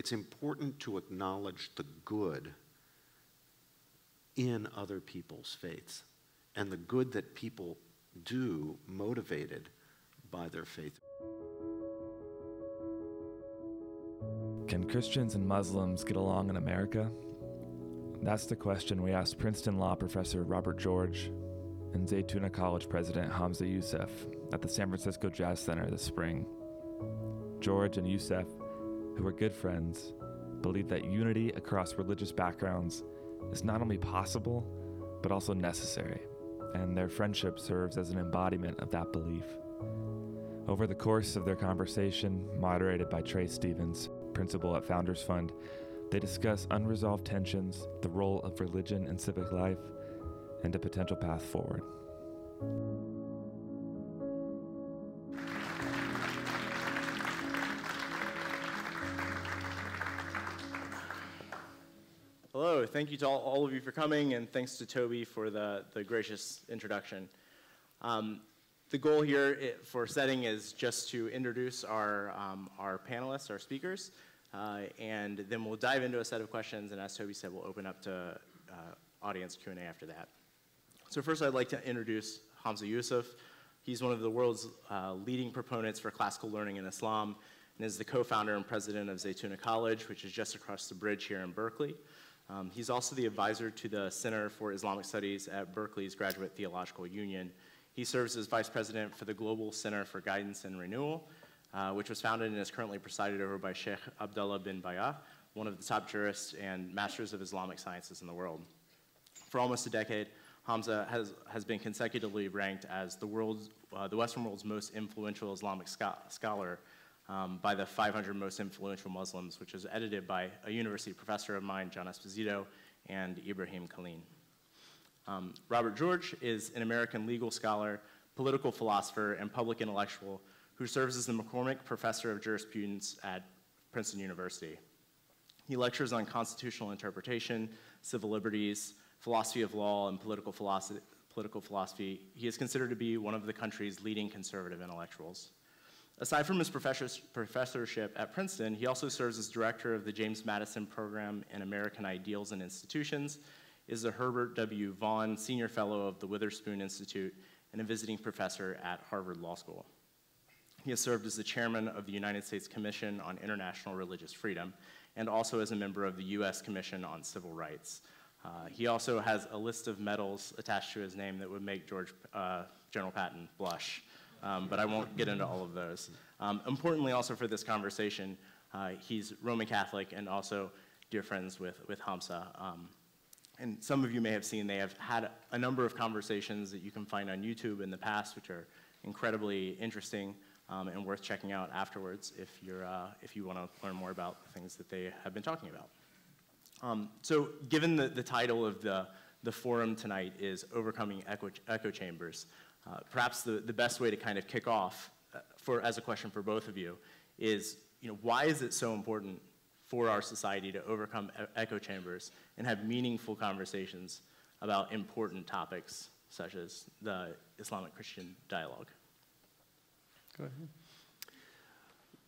it's important to acknowledge the good in other people's faiths and the good that people do motivated by their faith. Can Christians and Muslims get along in America? That's the question we asked Princeton Law professor Robert George and Zaytuna College president Hamza Yusuf at the San Francisco Jazz Center this spring. George and Yusuf, who are good friends, believe that unity across religious backgrounds is not only possible, but also necessary, and their friendship serves as an embodiment of that belief. Over the course of their conversation, moderated by Trey Stevens, principal at Founders Fund, they discuss unresolved tensions, the role of religion in civic life, and a potential path forward. Hello, thank you to all, all, of you for coming, and thanks to Toby for the, the gracious introduction. Um, the goal here for setting is just to introduce our, um, our panelists, our speakers, uh, and then we'll dive into a set of questions, and as Toby said, we'll open up to uh, audience Q&A after that. So first I'd like to introduce Hamza Yusuf. He's one of the world's uh, leading proponents for classical learning in Islam, and is the co-founder and president of Zaytuna College, which is just across the bridge here in Berkeley. Um, he's also the advisor to the Center for Islamic Studies at Berkeley's Graduate Theological Union. He serves as vice president for the Global Center for Guidance and Renewal, uh, which was founded and is currently presided over by Sheikh Abdullah bin Bayah, one of the top jurists and masters of Islamic sciences in the world. For almost a decade, Hamza has, has been consecutively ranked as the, world's, uh, the Western world's most influential Islamic scho scholar um, by the 500 most influential Muslims, which is edited by a university professor of mine, John Esposito, and Ibrahim Kalin. Um, Robert George is an American legal scholar, political philosopher, and public intellectual who serves as the McCormick Professor of Jurisprudence at Princeton University. He lectures on constitutional interpretation, civil liberties, philosophy of law, and political philosophy. Political philosophy. He is considered to be one of the country's leading conservative intellectuals. Aside from his professorship at Princeton, he also serves as director of the James Madison Program in American Ideals and Institutions, is the Herbert W. Vaughan Senior Fellow of the Witherspoon Institute, and a visiting professor at Harvard Law School. He has served as the chairman of the United States Commission on International Religious Freedom and also as a member of the U.S. Commission on Civil Rights. Uh, he also has a list of medals attached to his name that would make George uh, General Patton blush, um, but I won't get into all of those. Um, importantly, also for this conversation, uh, he's Roman Catholic and also dear friends with, with Hamza. Um, and some of you may have seen they have had a number of conversations that you can find on YouTube in the past, which are incredibly interesting um, and worth checking out afterwards if, you're, uh, if you want to learn more about the things that they have been talking about. Um, so given the, the title of the, the forum tonight is Overcoming Echo, echo Chambers, uh, perhaps the, the best way to kind of kick off uh, for, as a question for both of you is, you know, why is it so important for our society to overcome e echo chambers and have meaningful conversations about important topics such as the Islamic Christian dialogue? Go ahead.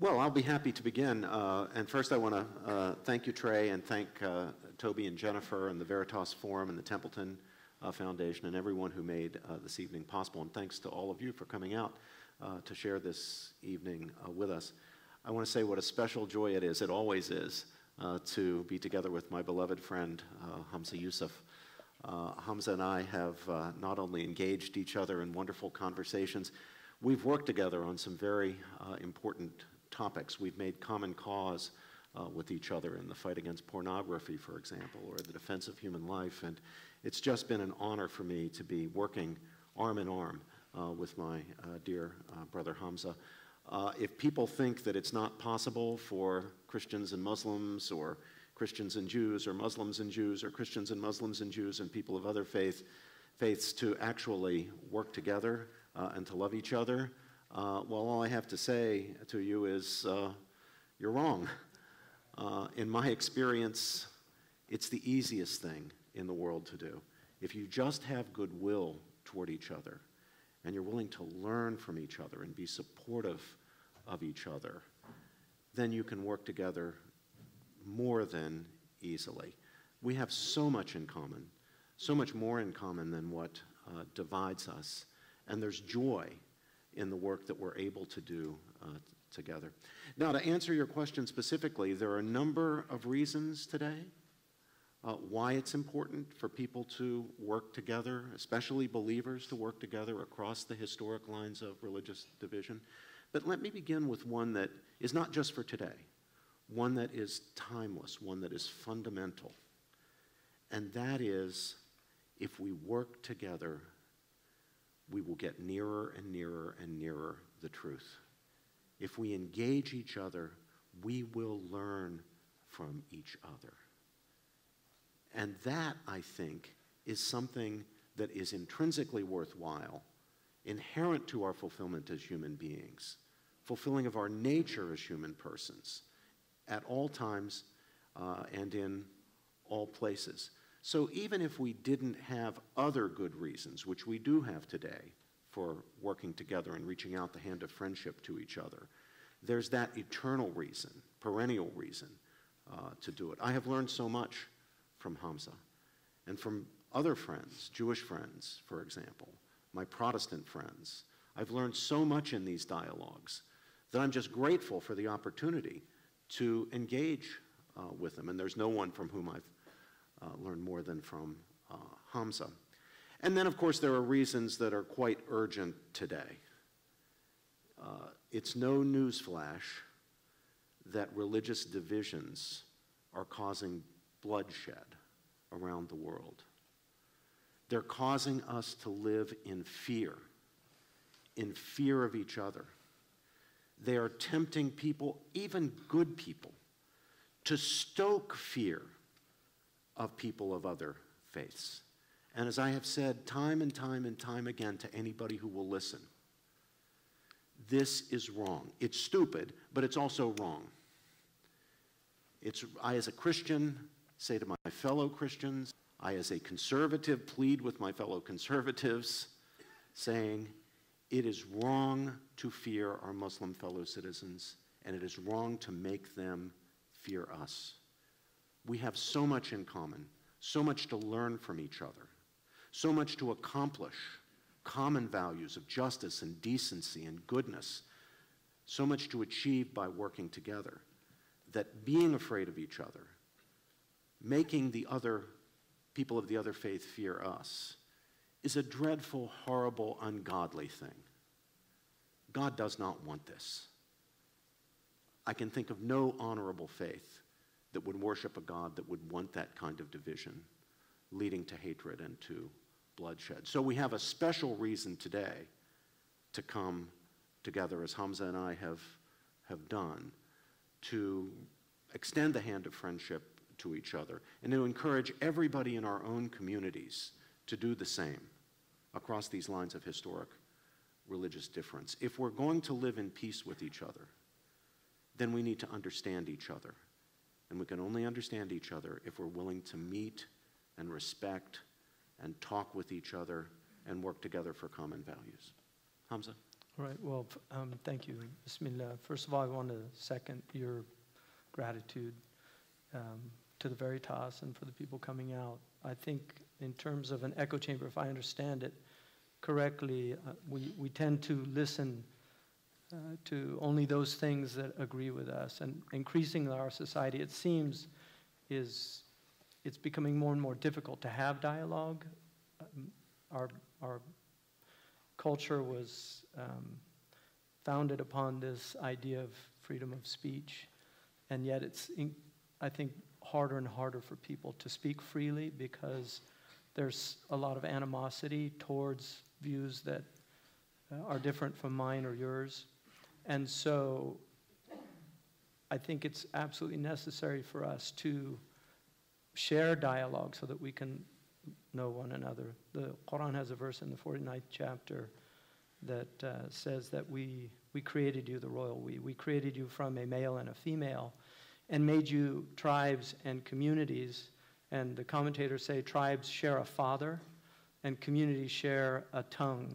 Well, I'll be happy to begin. Uh, and first, I want to uh, thank you, Trey, and thank uh, Toby and Jennifer and the Veritas Forum and the Templeton uh, Foundation and everyone who made uh, this evening possible. And thanks to all of you for coming out uh, to share this evening with us. I want to say what a special joy it is, it always is, to be together with my beloved friend, Hamza Yusuf. Hamza and I have not only engaged each other in wonderful conversations, We've worked together on some very uh, important topics. We've made common cause uh, with each other in the fight against pornography, for example, or the defense of human life. And it's just been an honor for me to be working arm in arm uh, with my uh, dear uh, brother Hamza. Uh, if people think that it's not possible for Christians and Muslims, or Christians and Jews, or Muslims and Jews, or Christians and Muslims and Jews, and people of other faith, faiths to actually work together, uh, and to love each other, uh, well, all I have to say to you is you're wrong. In my experience, it's the easiest thing in the world to do. If you just have goodwill toward each other and you're willing to learn from each other and be supportive of each other, then you can work together more than easily. We have so much in common, so much more in common than what uh, divides us. And there's joy in the work that we're able to do uh, together. Now, to answer your question specifically, there are a number of reasons today uh, why it's important for people to work together, especially believers to work together across the historic lines of religious division. But let me begin with one that is not just for today, one that is timeless, one that is fundamental. And that is if we work together, we will get nearer and nearer and nearer the truth. If we engage each other, we will learn from each other. And that, I think, is something that is intrinsically worthwhile, inherent to our fulfillment as human beings, fulfilling of our nature as human persons at all times uh, and in all places. So even if we didn't have other good reasons, which we do have today, for working together and reaching out the hand of friendship to each other, there's that eternal reason, perennial reason uh, to do it. I have learned so much from Hamza and from other friends, Jewish friends, for example, my Protestant friends. I've learned so much in these dialogues that I'm just grateful for the opportunity to engage uh, with them. And there's no one from whom I've uh, learned more than from uh, Hamza. And then, of course, there are reasons that are quite urgent today. Uh, it's no newsflash that religious divisions are causing bloodshed around the world. They're causing us to live in fear, in fear of each other. They are tempting people, even good people, to stoke fear of people of other faiths. And as I have said time and time and time again to anybody who will listen, this is wrong. It's stupid, but it's also wrong. It's, I, as a Christian, say to my fellow Christians, I, as a conservative, plead with my fellow conservatives, saying, it is wrong to fear our Muslim fellow citizens, and it is wrong to make them fear us. We have so much in common, so much to learn from each other, so much to accomplish common values of justice and decency and goodness, so much to achieve by working together, that being afraid of each other, making the other people of the other faith fear us, is a dreadful, horrible, ungodly thing. God does not want this. I can think of no honorable faith that would worship a God that would want that kind of division, leading to hatred and to bloodshed. So we have a special reason today to come together, as Hamza and I have, have done, to extend the hand of friendship to each other and to encourage everybody in our own communities to do the same across these lines of historic religious difference. If we're going to live in peace with each other, then we need to understand each other. And we can only understand each other if we're willing to meet and respect and talk with each other and work together for common values. Hamza? All right, well, um, thank you. Bismillah. First of all, I want to second your gratitude um, to the Veritas and for the people coming out. I think, in terms of an echo chamber, if I understand it correctly, uh, we, we tend to listen uh, to only those things that agree with us. And increasingly, our society, it seems, is it's becoming more and more difficult to have dialogue. Um, our, our culture was um, founded upon this idea of freedom of speech, and yet it's, in, I think, harder and harder for people to speak freely because there's a lot of animosity towards views that uh, are different from mine or yours. And so I think it's absolutely necessary for us to share dialogue so that we can know one another. The Quran has a verse in the 49th chapter that uh, says that we, we created you, the royal we. We created you from a male and a female and made you tribes and communities. And the commentators say tribes share a father and communities share a tongue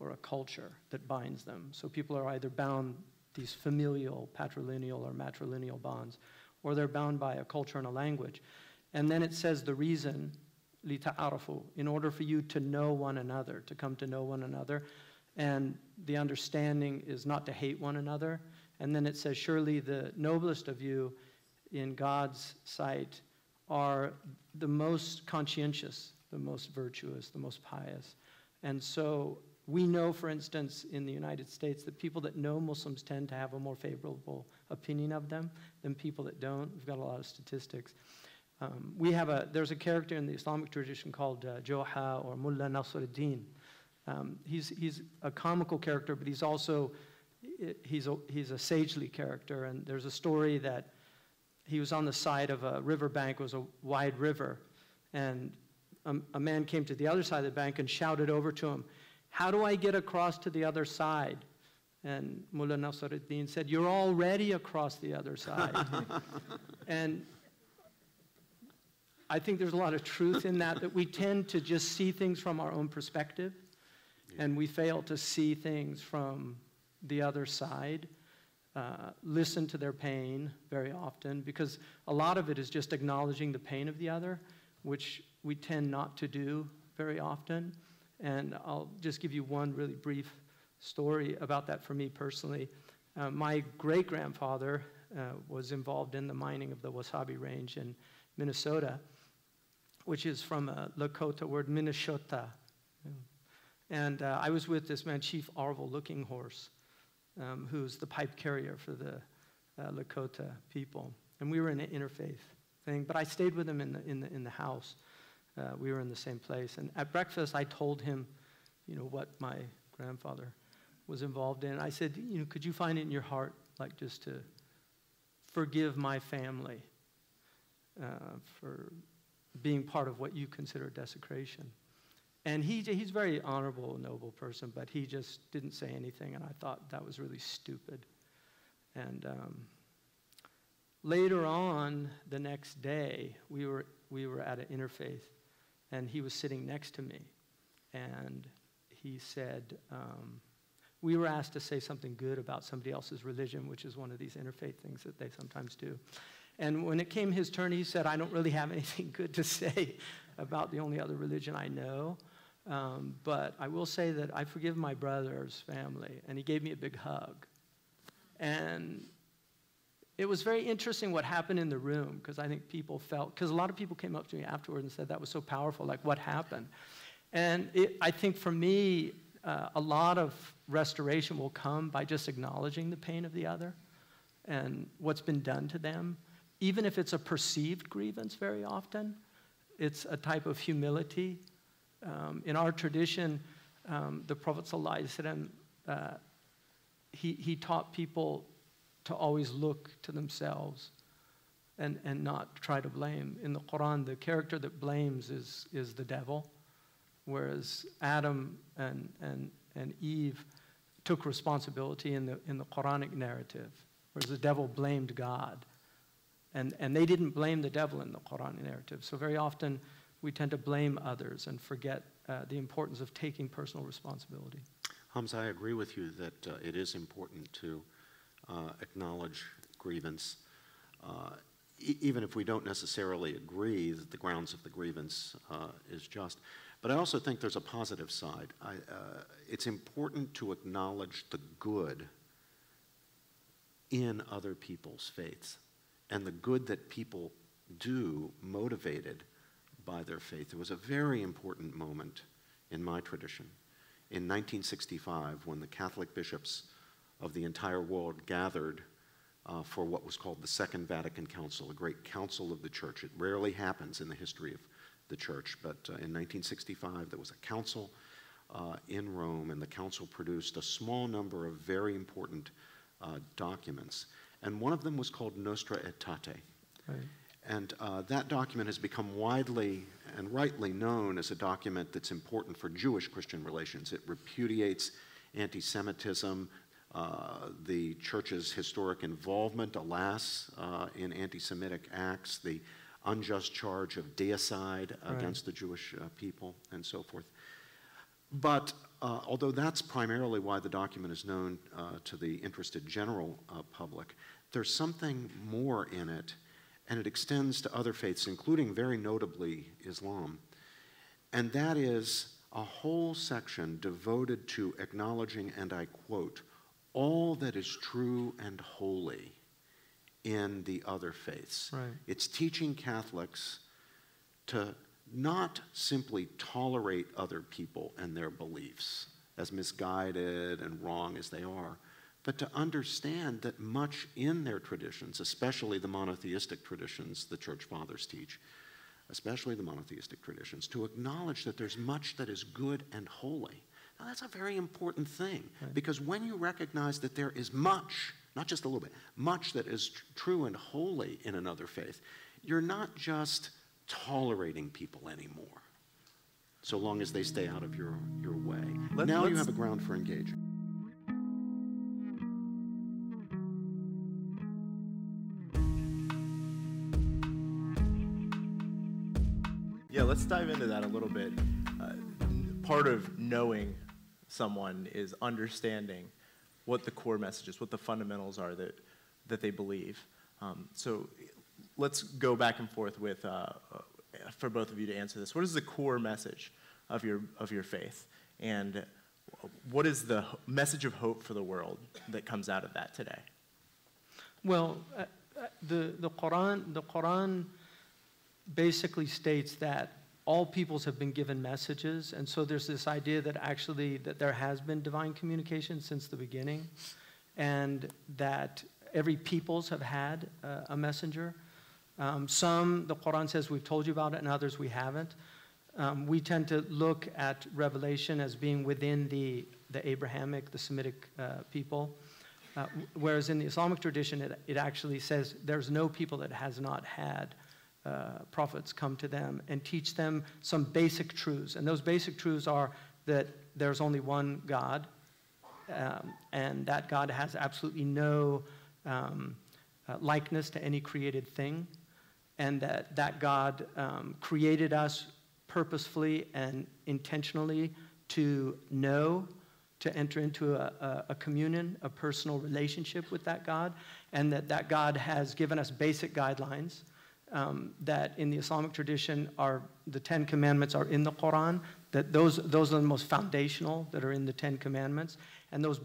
or a culture that binds them. So people are either bound these familial, patrilineal, or matrilineal bonds, or they're bound by a culture and a language. And then it says the reason, lita'arafu, in order for you to know one another, to come to know one another. And the understanding is not to hate one another. And then it says, surely the noblest of you in God's sight are the most conscientious, the most virtuous, the most pious. And so we know, for instance, in the United States, that people that know Muslims tend to have a more favorable opinion of them than people that don't. We've got a lot of statistics. Um, we have a, there's a character in the Islamic tradition called uh, Joha or Mullah Nasruddin. Um, he's, he's a comical character, but he's also, he's a, he's a sagely character. And there's a story that he was on the side of a riverbank, it was a wide river, and a, a man came to the other side of the bank and shouted over to him, how do I get across to the other side? And Mullah Nasruddin said, You're already across the other side. and I think there's a lot of truth in that, that we tend to just see things from our own perspective, and we fail to see things from the other side. Uh, listen to their pain very often, because a lot of it is just acknowledging the pain of the other, which we tend not to do very often. And I'll just give you one really brief story about that for me personally. Uh, my great grandfather uh, was involved in the mining of the Mesabi Range in Minnesota, which is from a Lakota word, Minnesota. And uh, I was with this man, Chief Arvol Looking Horse, um, who's the pipe carrier for the uh, Lakota people. And we were in an interfaith thing, but I stayed with him in the, in the, in the house. Uh, we were in the same place. And at breakfast, I told him, you know, what my grandfather was involved in. I said, you know, could you find it in your heart, like just to forgive my family uh, for being part of what you consider desecration? And he, he's a very honorable, noble person, but he just didn't say anything, and I thought that was really stupid. And um, later on, the next day, we were, we were at an interfaith and he was sitting next to me. And he said, um, We were asked to say something good about somebody else's religion, which is one of these interfaith things that they sometimes do. And when it came his turn, he said, I don't really have anything good to say about the only other religion I know. Um, but I will say that I forgive my brother's family. And he gave me a big hug. And it was very interesting what happened in the room because I think people felt, because a lot of people came up to me afterward and said that was so powerful, like what happened? And it, I think for me, uh, a lot of restoration will come by just acknowledging the pain of the other and what's been done to them. Even if it's a perceived grievance, very often, it's a type of humility. Um, in our tradition, um, the Prophet uh, he, he taught people to always look to themselves and, and not try to blame. In the Quran, the character that blames is, is the devil, whereas Adam and, and, and Eve took responsibility in the, in the Quranic narrative, whereas the devil blamed God. And, and they didn't blame the devil in the Quranic narrative. So very often we tend to blame others and forget uh, the importance of taking personal responsibility. Hamza, I agree with you that uh, it is important to uh, acknowledge grievance, uh, e- even if we don't necessarily agree that the grounds of the grievance uh, is just. But I also think there's a positive side. I, uh, it's important to acknowledge the good in other people's faiths and the good that people do motivated by their faith. It was a very important moment in my tradition in 1965 when the Catholic bishops of the entire world gathered uh, for what was called the Second Vatican Council, a great council of the church. It rarely happens in the history of the church, but uh, in 1965 there was a council uh, in Rome, and the council produced a small number of very important uh, documents. And one of them was called Nostra Aetate. Right. And uh, that document has become widely and rightly known as a document that's important for Jewish Christian relations. It repudiates anti Semitism, uh, the church's historic involvement, alas, uh, in anti Semitic acts, the unjust charge of deicide right. against the Jewish uh, people, and so forth. But uh, although that's primarily why the document is known uh, to the interested general public, there's something more in it and it extends to other faiths, including very notably Islam. And that is a whole section devoted to acknowledging, and I quote, all that is true and holy in the other faiths. Right. It's teaching Catholics to not simply tolerate other people and their beliefs, as misguided and wrong as they are, but to understand that much in their traditions, especially the monotheistic traditions the church fathers teach, especially the monotheistic traditions, to acknowledge that there's much that is good and holy. Now, that's a very important thing Right. because when you recognize that there is much, not just a little bit, much that is tr- true and holy in another faith, you're not just tolerating people anymore, so long as they stay out of your, your way. Let- now you have a ground for engaging. Let's dive into that a little bit. Uh, part of knowing someone is understanding what the core message is, what the fundamentals are that, that they believe. Um, so let's go back and forth with, uh, uh, for both of you to answer this. What is the core message of your, of your faith? And what is the message of hope for the world that comes out of that today? Well, uh, uh, the, the Quran, the Quran basically states that all peoples have been given messages, and so there's this idea that actually that there has been divine communication since the beginning, and that every peoples have had uh, a messenger. Um, some, the Quran says we've told you about it, and others we haven't. Um, we tend to look at Revelation as being within the, the Abrahamic, the Semitic uh, people. Uh, whereas in the Islamic tradition, it, it actually says there's no people that has not had uh, prophets come to them and teach them some basic truths. And those basic truths are that there's only one God, um, and that God has absolutely no um, uh, likeness to any created thing, and that that God um, created us purposefully and intentionally to know, to enter into a, a, a communion, a personal relationship with that God, and that that God has given us basic guidelines. Um, that in the Islamic tradition are the Ten Commandments are in the Quran. That those those are the most foundational that are in the Ten Commandments, and those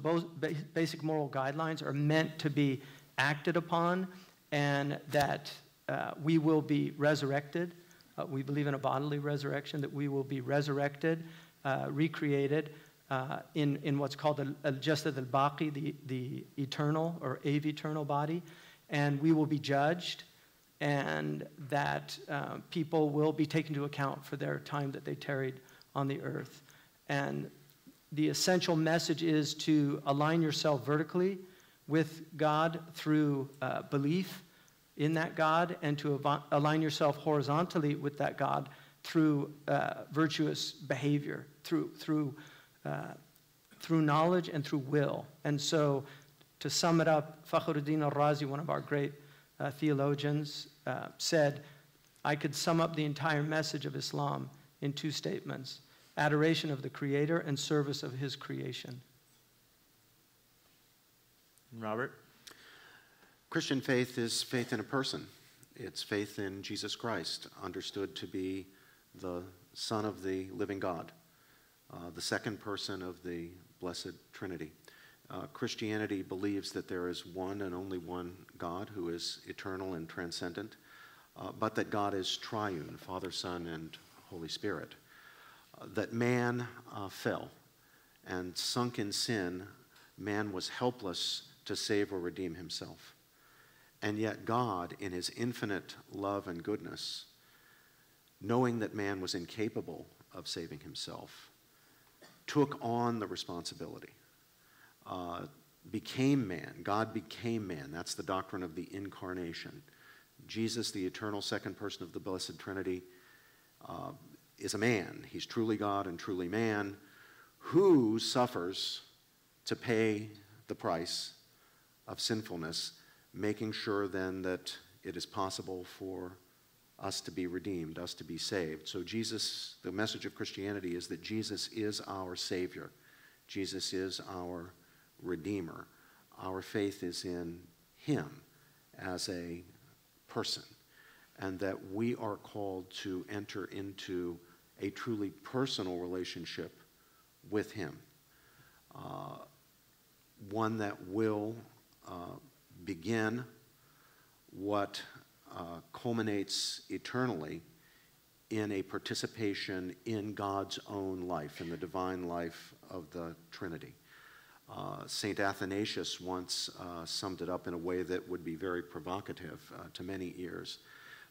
basic moral guidelines are meant to be acted upon, and that uh, we will be resurrected. Uh, we believe in a bodily resurrection, that we will be resurrected, uh, recreated uh, in, in what's called the al-jasad al-baqi, the, the eternal or aeviternal body, and we will be judged, and that uh, people will be taken into account for their time that they tarried on the earth. And the essential message is to align yourself vertically with God through uh, belief in that God and to align yourself horizontally with that God through uh, virtuous behavior, through, through, uh, through knowledge and through will. And so, to sum it up, Fakhruddin al-Razi, one of our great uh, theologians, uh, said, I could sum up the entire message of Islam in two statements adoration of the Creator and service of His creation. Robert? Christian faith is faith in a person. It's faith in Jesus Christ, understood to be the Son of the living God, uh, the second person of the Blessed Trinity. Uh, Christianity believes that there is one and only one God who is eternal and transcendent, uh, but that God is triune Father, Son, and Holy Spirit. Uh, that man uh, fell and sunk in sin, man was helpless to save or redeem himself. And yet, God, in his infinite love and goodness, knowing that man was incapable of saving himself, took on the responsibility, uh, became man. God became man. That's the doctrine of the incarnation. Jesus, the eternal second person of the Blessed Trinity, uh, is a man. He's truly God and truly man who suffers to pay the price of sinfulness, making sure then that it is possible for us to be redeemed, us to be saved. So, Jesus, the message of Christianity is that Jesus is our Savior, Jesus is our Redeemer. Our faith is in Him as a person. and that we are called to enter into a truly personal relationship with Him. Uh, one that will uh, begin what uh, culminates eternally in a participation in God's own life, in the divine life of the Trinity. Uh, St. Athanasius once uh, summed it up in a way that would be very provocative uh, to many ears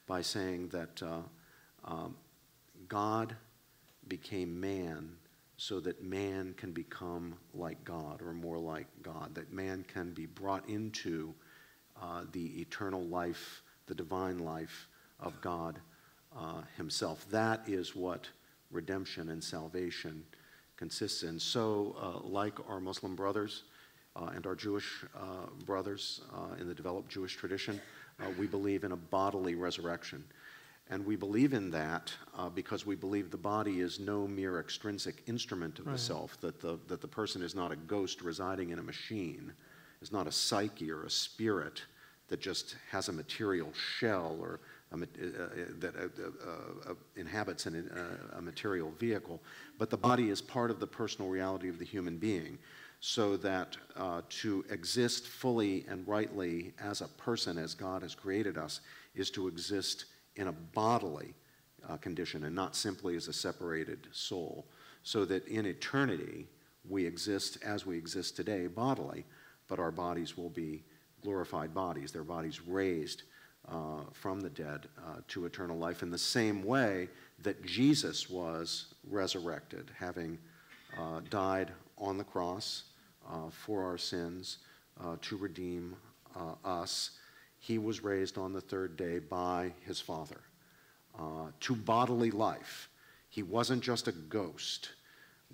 by saying that uh, um, God became man so that man can become like God or more like God, that man can be brought into uh, the eternal life, the divine life of God uh, Himself. That is what redemption and salvation consists in. So, uh, like our Muslim brothers uh, and our Jewish uh, brothers uh, in the developed Jewish tradition, we believe in a bodily resurrection. And we believe in that uh, because we believe the body is no mere extrinsic instrument of right. the self, that the, that the person is not a ghost residing in a machine, is not a psyche or a spirit that just has a material shell or a, uh, that uh, uh, inhabits an, a material vehicle. But the body is part of the personal reality of the human being. So that to exist fully and rightly as a person, as God has created us, is to exist in a bodily uh, condition and not simply as a separated soul, so that in eternity we exist as we exist today bodily, but our bodies will be glorified bodies, their bodies raised uh, from the dead uh, to eternal life in the same way that Jesus was resurrected, having uh, died on the cross uh, for our sins uh, to redeem us he was raised on the third day by his father uh, to bodily life. He wasn't just a ghost.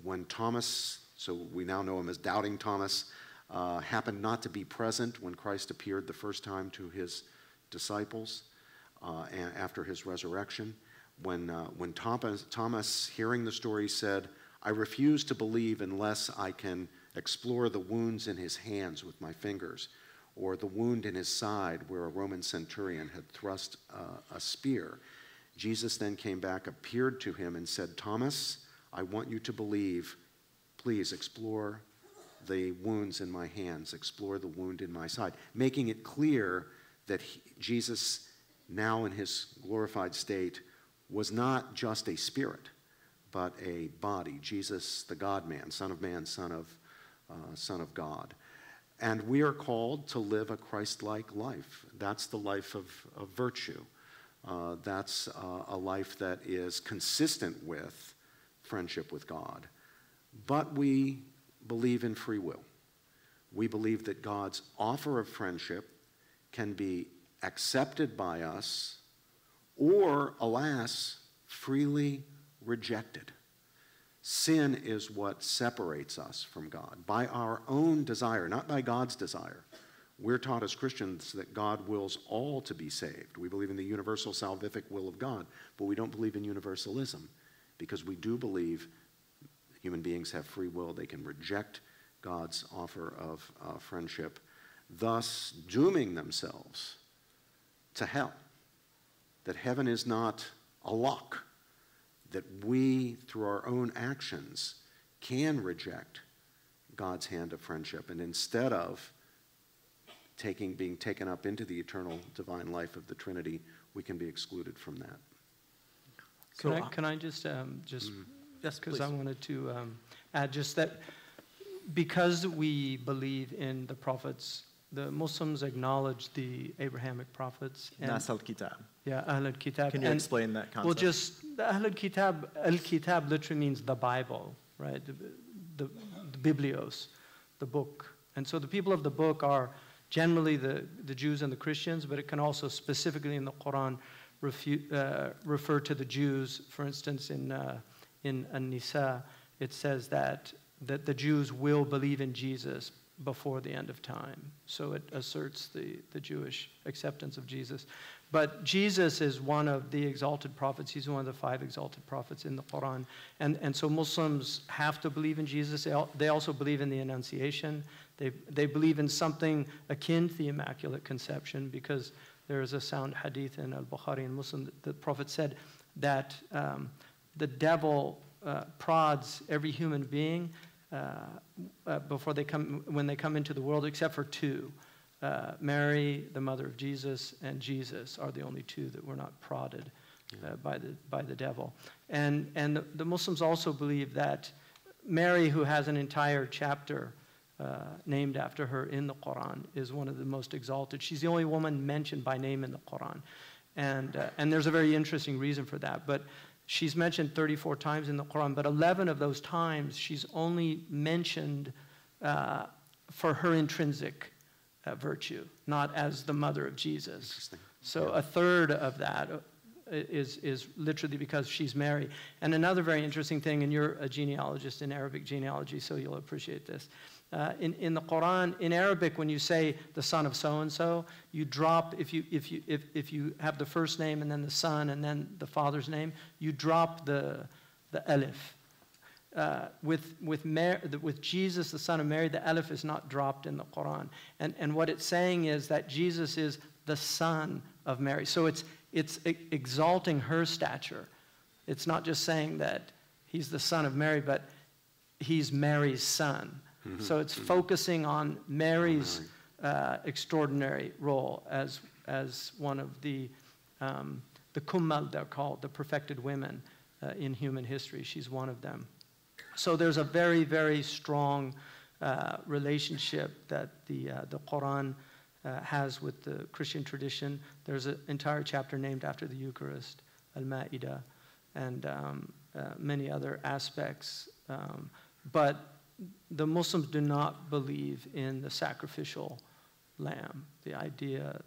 When Thomas, so we now know him as Doubting Thomas, uh, happened not to be present when Christ appeared the first time to his disciples uh, after his resurrection, when, uh, when Thomas, Thomas, hearing the story, said, I refuse to believe unless I can explore the wounds in his hands with my fingers or the wound in his side where a Roman centurion had thrust uh, a spear. Jesus then came back, appeared to him, and said, Thomas, I want you to believe. Please explore the wounds in my hands, explore the wound in my side, making it clear that he, Jesus, now in his glorified state, was not just a spirit, but a body. Jesus, the God man, Son of Man, Son of, uh, son of God. And we are called to live a Christ like life. That's the life of, of virtue. Uh, that's uh, a life that is consistent with friendship with God. But we believe in free will. We believe that God's offer of friendship can be accepted by us or, alas, freely rejected. Sin is what separates us from God by our own desire, not by God's desire. We're taught as Christians that God wills all to be saved. We believe in the universal salvific will of God, but we don't believe in universalism because we do believe human beings have free will. They can reject God's offer of uh, friendship, thus dooming themselves to hell. That heaven is not a lock that we, through our own actions, can reject God's hand of friendship. And instead of taking, being taken up into the eternal divine life of the Trinity, we can be excluded from that. Can, so, I, can I just, um, just mm, yes, because I wanted to um, add just that because we believe in the prophets the Muslims acknowledge the Abrahamic prophets. Nas al-Kitab. Yeah, Ahl al-Kitab. Can you and explain that concept? Well, just Ahl al-Kitab, al-Kitab literally means the Bible, right? The, the, the, Biblios, the book. And so the people of the book are generally the, the Jews and the Christians, but it can also specifically in the Quran refu- uh, refer to the Jews. For instance, in, uh, in An-Nisa, it says that, that the Jews will believe in Jesus, before the end of time. So it asserts the, the Jewish acceptance of Jesus. But Jesus is one of the exalted prophets. He's one of the five exalted prophets in the Quran. And, and so Muslims have to believe in Jesus. They, they also believe in the Annunciation. They, they believe in something akin to the Immaculate Conception because There is a sound hadith in Al Bukhari and Muslim. that The Prophet said that um, the devil uh, prods every human being uh, uh, before they come, when they come into the world, except for two. Uh, Mary, the mother of Jesus, and Jesus are the only two that were not prodded uh, by, the, by the devil. And, and the, the Muslims also believe that Mary, who has an entire chapter uh, named after her in the Quran, is one of the most exalted. She's the only woman mentioned by name in the Quran. And, uh, and there's a very interesting reason for that. But she's mentioned 34 times in the Quran, but 11 of those times she's only mentioned uh, for her intrinsic uh, virtue, not as the mother of Jesus. So a third of that uh, is, is literally because she's Mary. And another very interesting thing, and you're a genealogist in Arabic genealogy, so you'll appreciate this. Uh, in, in the Quran, in Arabic, when you say the son of so and so, you drop, if you, if, you, if, if you have the first name and then the son and then the father's name, you drop the, the alif. Uh, with, with, Mar- with Jesus, the son of Mary, the alif is not dropped in the Quran. And, and what it's saying is that Jesus is the son of Mary. So it's, it's exalting her stature. It's not just saying that he's the son of Mary, but he's Mary's son. So it's focusing on Mary's uh, extraordinary role as, as one of the, um, the kummal, they're called, the perfected women uh, in human history. She's one of them. So there's a very, very strong uh, relationship that the, uh, the Quran uh, has with the Christian tradition. There's an entire chapter named after the Eucharist, Al Ma'idah, and um, uh, many other aspects. Um, but the Muslims do not believe in the sacrificial lamb. The idea,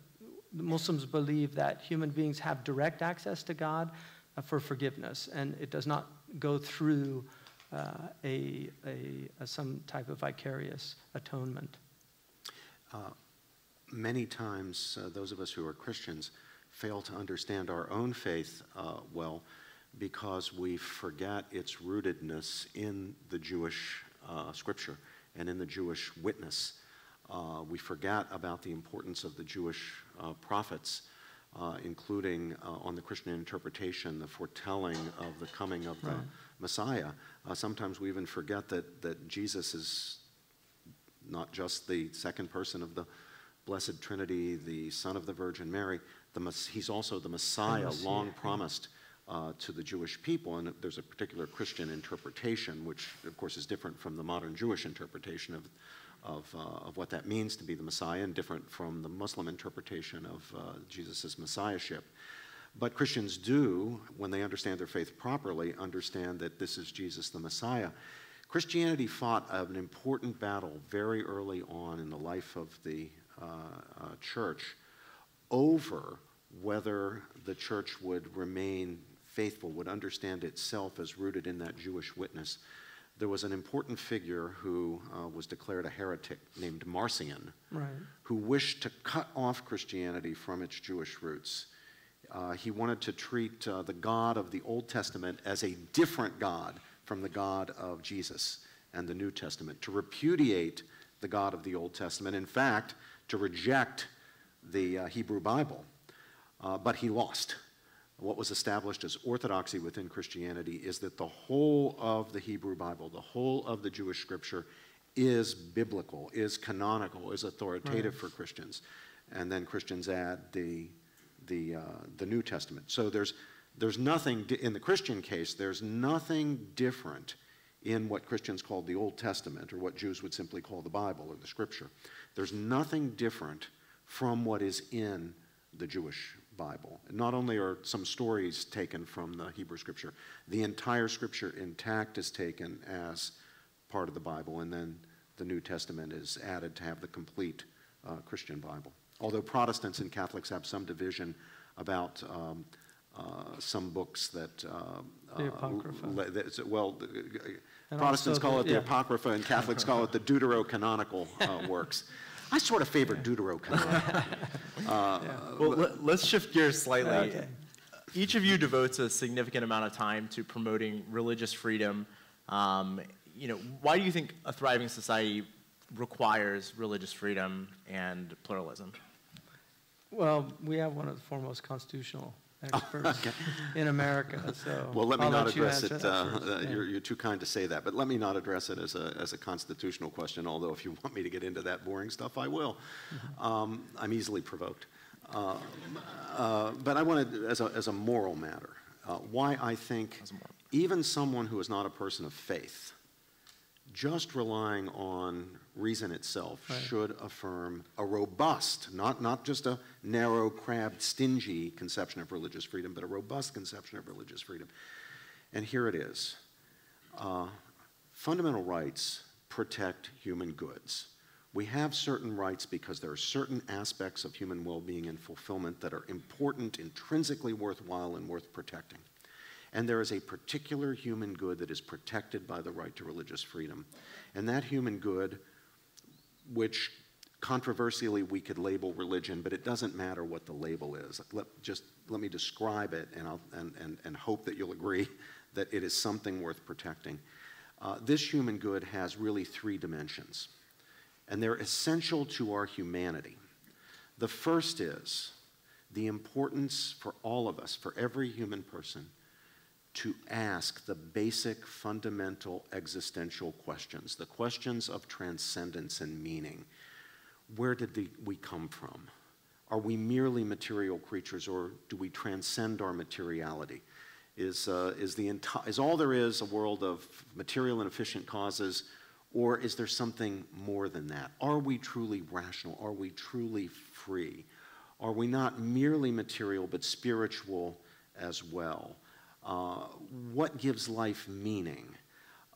the Muslims believe that human beings have direct access to God uh, for forgiveness, and it does not go through uh, a, a, a, some type of vicarious atonement. Many times, uh, those of us who are Christians fail to understand our own faith uh, well because we forget its rootedness in the Jewish uh, scripture and in the Jewish witness. Uh, we forget about the importance of the Jewish uh, prophets, uh, including uh, on the Christian interpretation, the foretelling of the coming of the Right. Messiah. Uh, sometimes we even forget that, that Jesus is not just the second person of the Blessed Trinity, the Son of the Virgin Mary, the, he's also the Messiah, Messiah, long yeah. promised uh, to the Jewish people. And there's a particular Christian interpretation, which, of course, is different from the modern Jewish interpretation of, of, uh, of what that means to be the Messiah, and different from the Muslim interpretation of uh, Jesus' Messiahship. But Christians do, when they understand their faith properly, understand that this is Jesus the Messiah. Christianity fought an important battle very early on in the life of the uh, uh, church over whether the church would remain faithful, would understand itself as rooted in that Jewish witness. There was an important figure who uh, was declared a heretic named Marcion Right. who wished to cut off Christianity from its Jewish roots. Uh, he wanted to treat uh, the God of the Old Testament as a different God from the God of Jesus and the New Testament, to repudiate the God of the Old Testament, in fact, to reject the uh, Hebrew Bible. Uh, but he lost. What was established as orthodoxy within Christianity is that the whole of the Hebrew Bible, the whole of the Jewish scripture, is biblical, is canonical, is authoritative for Christians. And then Christians add the, the, uh, the New Testament. So there's, there's nothing, di- in the Christian case, there's nothing different in what Christians call the Old Testament, or what Jews would simply call the Bible or the Scripture. There's nothing different from what is in the Jewish Bible. Not only are some stories taken from the Hebrew Scripture, the entire Scripture intact is taken as part of the Bible, and then the New Testament is added to have the complete uh, Christian Bible. Although Protestants and Catholics have some division about um, uh, some books that. Uh, The uh, Apocrypha. le- well, And Protestants call the- it the yeah. Apocrypha, and Catholics call it the Deuterocanonical uh, works. I sort of favor Deuterocanonical. Well, let, us shift gears slightly. Okay. Each of you devotes a significant amount of time to promoting religious freedom. Um, you know, why do you think a thriving society requires religious freedom and pluralism? Well, we have one of the foremost constitutional experts in America, so. Well, let me I'll not you address answer it, that uh, uh, Yeah. you're, you're too kind to say that, but let me not address it as a, as a constitutional question, although if you want me to get into that boring stuff, I will. Mm-hmm. Um, I'm easily provoked. Uh, uh, But I want to, as a, as a moral matter, uh, why I think even someone who is not a person of faith, just relying on reason itself Right. should affirm a robust, not, not just a narrow, crabbed, stingy conception of religious freedom, but a robust conception of religious freedom. And here it is. Uh, fundamental rights protect human goods. We have certain rights because there are certain aspects of human well being and fulfillment that are important, intrinsically worthwhile, and worth protecting. And there is a particular human good that is protected by the right to religious freedom. And that human good, which controversially we could label religion, but it doesn't matter what the label is. Let, just let me describe it, and, I'll, and, and, and hope that you'll agree that it is something worth protecting. Uh, this human good has really three dimensions, and they're essential to our humanity. The first is the importance for all of us, for every human person, to ask the basic, fundamental, existential questions, the questions of transcendence and meaning. Where did the, we come from? Are we merely material creatures, or do we transcend our materiality? Is, uh, is, the enti- is all there is a world of material and efficient causes, or is there something more than that? Are we truly rational? Are we truly free? Are we not merely material, but spiritual as well? Uh, what gives life meaning?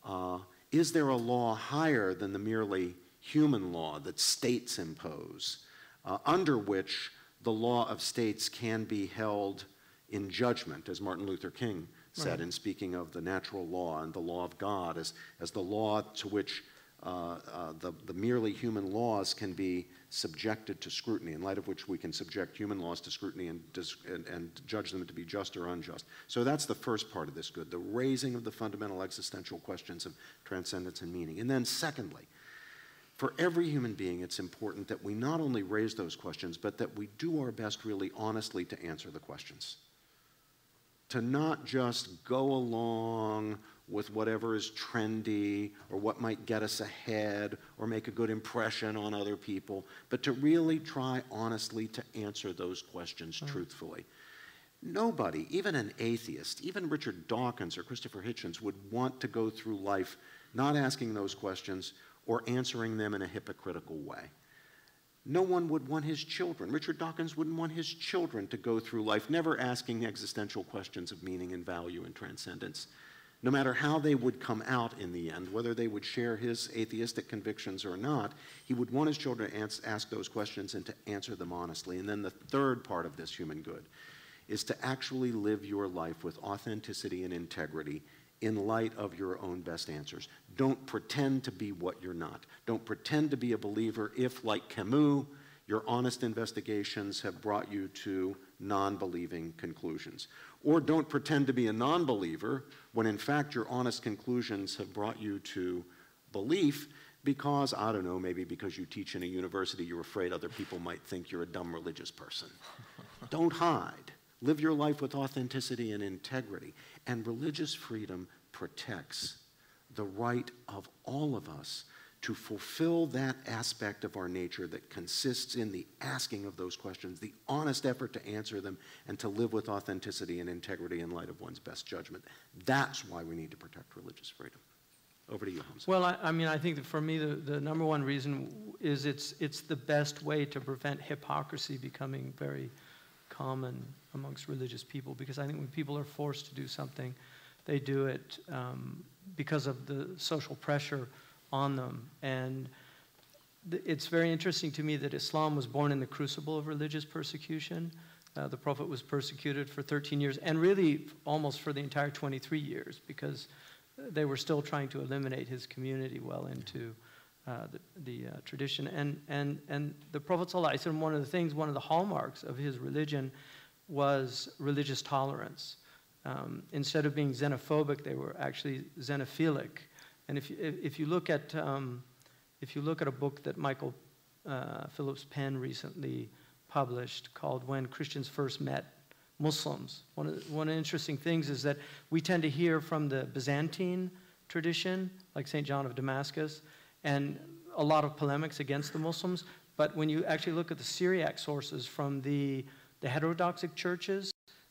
Uh, is there a law higher than the merely human law that states impose, uh, under which the law of states can be held in judgment, as Martin Luther King said Right. in speaking of the natural law and the law of God, as, as the law to which uh, uh, the, the merely human laws can be subjected to scrutiny, in light of which we can subject human laws to scrutiny and, and, and judge them to be just or unjust. So that's the first part of this good, the raising of the fundamental existential questions of transcendence and meaning. And then, secondly, for every human being, it's important that we not only raise those questions, but that we do our best, really honestly, to answer the questions. To not just go along with whatever is trendy or what might get us ahead or make a good impression on other people, but to really try honestly to answer those questions hmm. truthfully. Nobody, even an atheist, even Richard Dawkins or Christopher Hitchens, would want to go through life not asking those questions or answering them in a hypocritical way. No one would want his children, Richard Dawkins wouldn't want his children to go through life never asking existential questions of meaning and value and transcendence. No matter how they would come out in the end, whether they would share his atheistic convictions or not, he would want his children to ask those questions and to answer them honestly. And then the third part of this human good is to actually live your life with authenticity and integrity in light of your own best answers. Don't pretend to be what you're not. Don't pretend to be a believer if, like Camus, your honest investigations have brought you to non believing conclusions. Or don't pretend to be a non believer when, in fact, your honest conclusions have brought you to belief because, I don't know, maybe because you teach in a university, you're afraid other people might think you're a dumb religious person. don't hide. Live your life with authenticity and integrity. And religious freedom protects the right of all of us to fulfill that aspect of our nature that consists in the asking of those questions, the honest effort to answer them, and to live with authenticity and integrity in light of one's best judgment. That's why we need to protect religious freedom. Over to you, Hamza. Well, I, I mean, I think that for me, the, the number one reason is it's, it's the best way to prevent hypocrisy becoming very common amongst religious people because I think when people are forced to do something, they do it um, because of the social pressure on them. And it's very interesting to me that Islam was born in the crucible of religious persecution. Uh, the Prophet was persecuted for 13 years and really almost for the entire 23 years because they were still trying to eliminate his community well into uh, the, the uh, tradition. And, and, and the Prophet, one of the things, one of the hallmarks of his religion was religious tolerance. Um, instead of being xenophobic, they were actually xenophilic. And if you, if, you look at um, if you look at a book that Michael uh, Phillips Penn recently published called When Christians First Met Muslims. One of, the, one of the interesting things is that we tend to hear from the Byzantine tradition, like St. John of Damascus, and a lot of polemics against the Muslims. But when you actually look at the Syriac sources from the, the heterodoxic churches,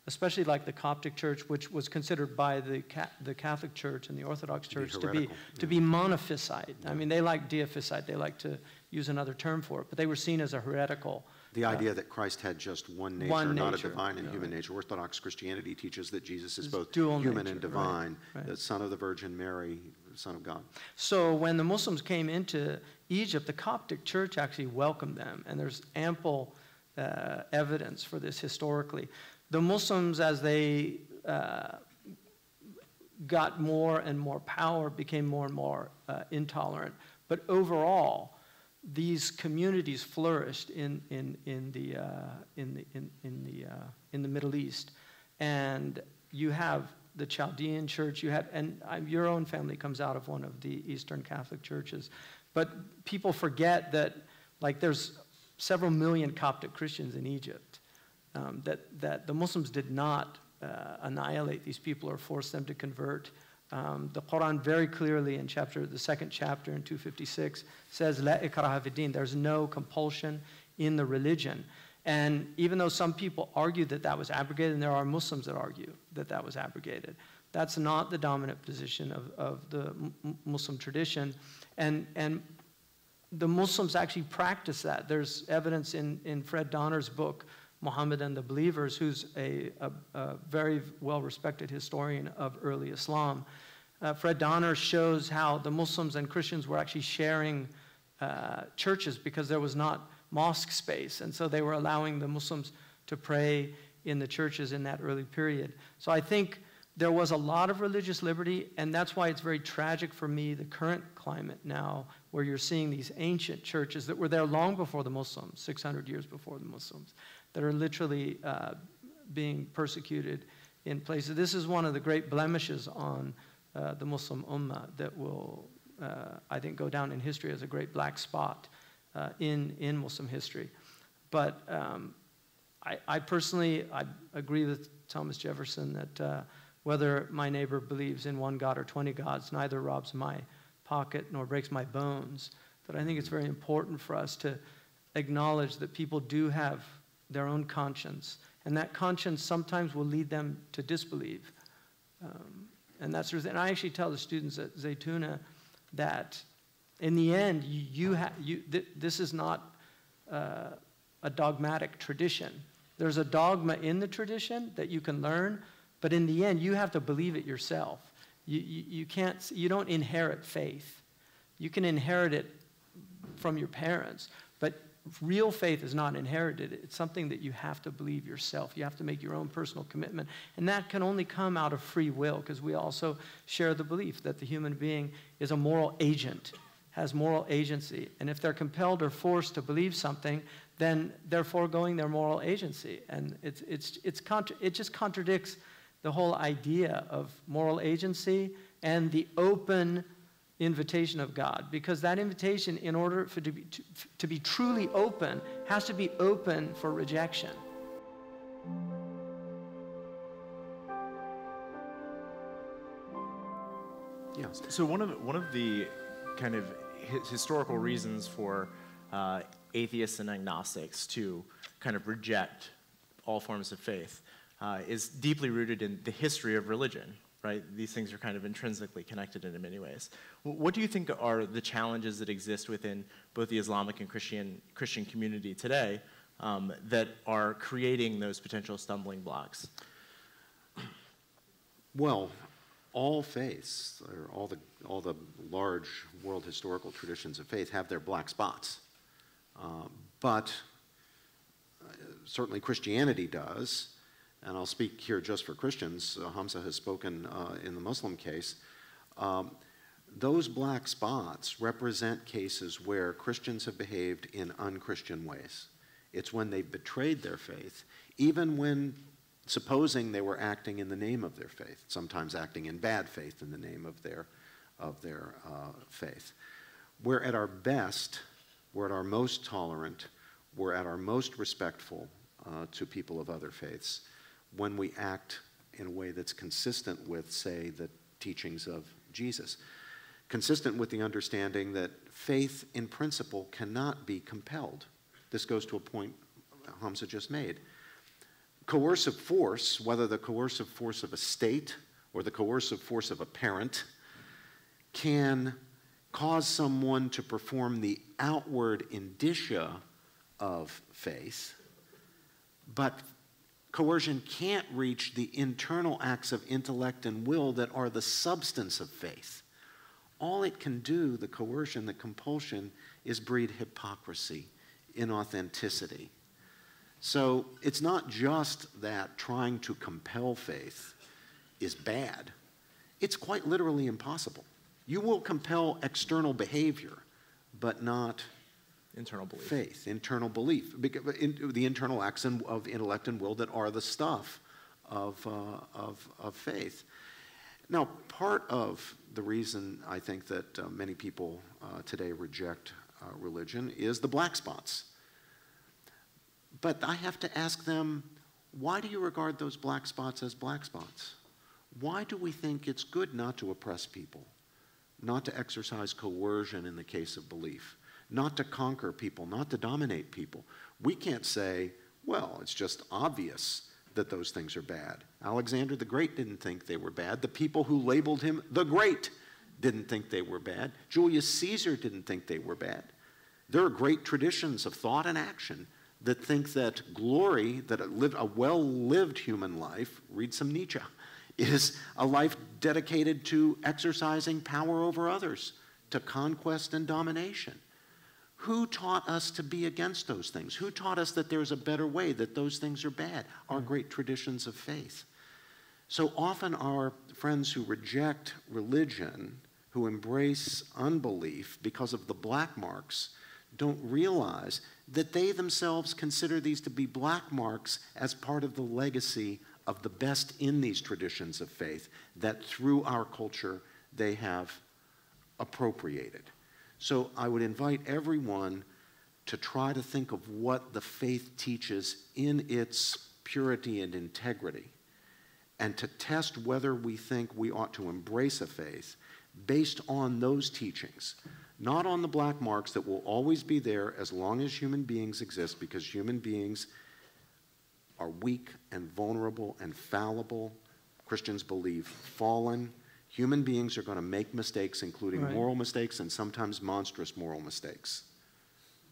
especially like the Coptic Church, which was considered by the, Ca- the Catholic Church and the Orthodox Church to be, to be monophysite. I mean, they like deiphysite, they like to use another term for it, but they were seen as a heretical. The idea that Christ had just one nature, One not a divine and yeah, human right. nature. Orthodox Christianity teaches that Jesus is It's both dual human nature, and right, divine, right. the Son of the Virgin Mary, Son of God. So when the Muslims came into Egypt, the Coptic Church actually welcomed them, and there's ample uh, evidence for this historically. The Muslims, as they uh, got more and more power, became more and more uh, intolerant. But overall, these communities flourished in, in, in, the, uh, in, the, in, in, the, uh, in the Middle East. And you have the Chaldean church, you have, and uh, your own family comes out of one of the Eastern Catholic churches. But people forget that, like, there's several million Coptic Christians in Egypt, um, that, that the Muslims did not uh, annihilate these people or force them to convert. Um, the Quran very clearly in chapter, the second chapter in 256 says. There's no compulsion in the religion. And even though some people argue that that was abrogated, and there are Muslims that argue that that was abrogated, that's not the dominant position of, of the Muslim tradition. And, and the Muslims actually practice that. There's evidence in, in Fred Donner's book, Muhammad and the Believers, who's a, a, a very well respected historian of early Islam. Uh, Fred Donner shows how the Muslims and Christians were actually sharing uh, churches because there was not mosque space. And so they were allowing the Muslims to pray in the churches in that early period. So I think there was a lot of religious liberty, and that's why it's very tragic for me, the current climate now, where you're seeing these ancient churches that were there long before the Muslims, 600 years before the Muslims, that are literally uh, being persecuted in places. This is one of the great blemishes on uh, the Muslim Ummah that will, uh, I think, go down in history as a great black spot uh, in, in Muslim history. But um, I, I, personally, I agree with Thomas Jefferson that uh, whether my neighbor believes in one God or 20 gods, neither robs my pocket nor breaks my bones. But I think it's very important for us to acknowledge that people do have their own conscience, and that conscience sometimes will lead them to disbelieve. Um, and that's and I actually tell the students at Zaytuna that in the end, you, you, ha- you th- this is not uh, a dogmatic tradition. There's a dogma in the tradition that you can learn, but in the end, you have to believe it yourself. You, you, you can't, you don't inherit faith. You can inherit it from your parents, real faith is not inherited. It's something that you have to believe yourself. You have to make your own personal commitment. And that can only come out of free will because we also share the belief that the human being is a moral agent, has moral agency. And if they're compelled or forced to believe something, then they're foregoing their moral agency. And it's, it's, it's contra- it just contradicts the whole idea of moral agency and the open invitation of God. Because that invitation, in order for to be, to, to be truly open, has to be open for rejection. Yeah. So one of one of the kind of hi- historical reasons for uh, atheists and agnostics to kind of reject all forms of faith uh, is deeply rooted in the history of religion, right? These things are kind of intrinsically connected in many ways. What do you think are the challenges that exist within both the Islamic and Christian, Christian community today um, that are creating those potential stumbling blocks? Well, all faiths, or all the, all the large world historical traditions of faith, have their black spots. Um, but uh, certainly Christianity does, and I'll speak here just for Christians. Uh, Hamza has spoken uh, in the Muslim case. Um, those black spots represent cases where Christians have behaved in unchristian ways. It's when they've betrayed their faith, even when supposing they were acting in the name of their faith, sometimes acting in bad faith in the name of their, of their uh, faith. We're at our best, we're at our most tolerant we're at our most respectful uh, to people of other faiths when we act in a way that's consistent with, say, the teachings of Jesus. Consistent with the understanding that faith in principle cannot be compelled. This goes to a point Hamza just made. Coercive force, whether the coercive force of a state or the coercive force of a parent, can cause someone to perform the outward indicia of faith, but coercion can't reach the internal acts of intellect and will that are the substance of faith. All it can do, the coercion, the compulsion, is breed hypocrisy, inauthenticity. So it's not just that trying to compel faith is bad, it's quite literally impossible. You will compel external behavior, but not internal belief. Faith, internal belief, the internal acts of intellect and will that are the stuff of, uh, of, of faith. Now, part of the reason I think that uh, many people uh, today reject uh, religion is the black spots. But I have to ask them, why do you regard those black spots as black spots? Why do we think it's good not to oppress people, not to exercise coercion in the case of belief? Not to conquer people, not to dominate people. We can't say, well, it's just obvious that those things are bad. Alexander the Great didn't think they were bad. The people who labeled him the Great didn't think they were bad. Julius Caesar didn't think they were bad. There are great traditions of thought and action that think that glory, that a, well lived human life, read some Nietzsche, is a life dedicated to exercising power over others, to conquest and domination. Who taught us to be against those things? Who taught us that there's a better way, that those things are bad? Our great traditions of faith. So often, our friends who reject religion, who embrace unbelief because of the black marks, don't realize that they themselves consider these to be black marks as part of the legacy of the best in these traditions of faith that through our culture they have appropriated. So I would invite everyone to try to think of what the faith teaches in its purity and integrity, and to test whether we think we ought to embrace a faith based on those teachings, not on the black marks that will always be there as long as human beings exist, because human beings are weak and vulnerable and fallible. Christians believe fallen Human beings are going to make mistakes, including right. moral mistakes and sometimes monstrous moral mistakes.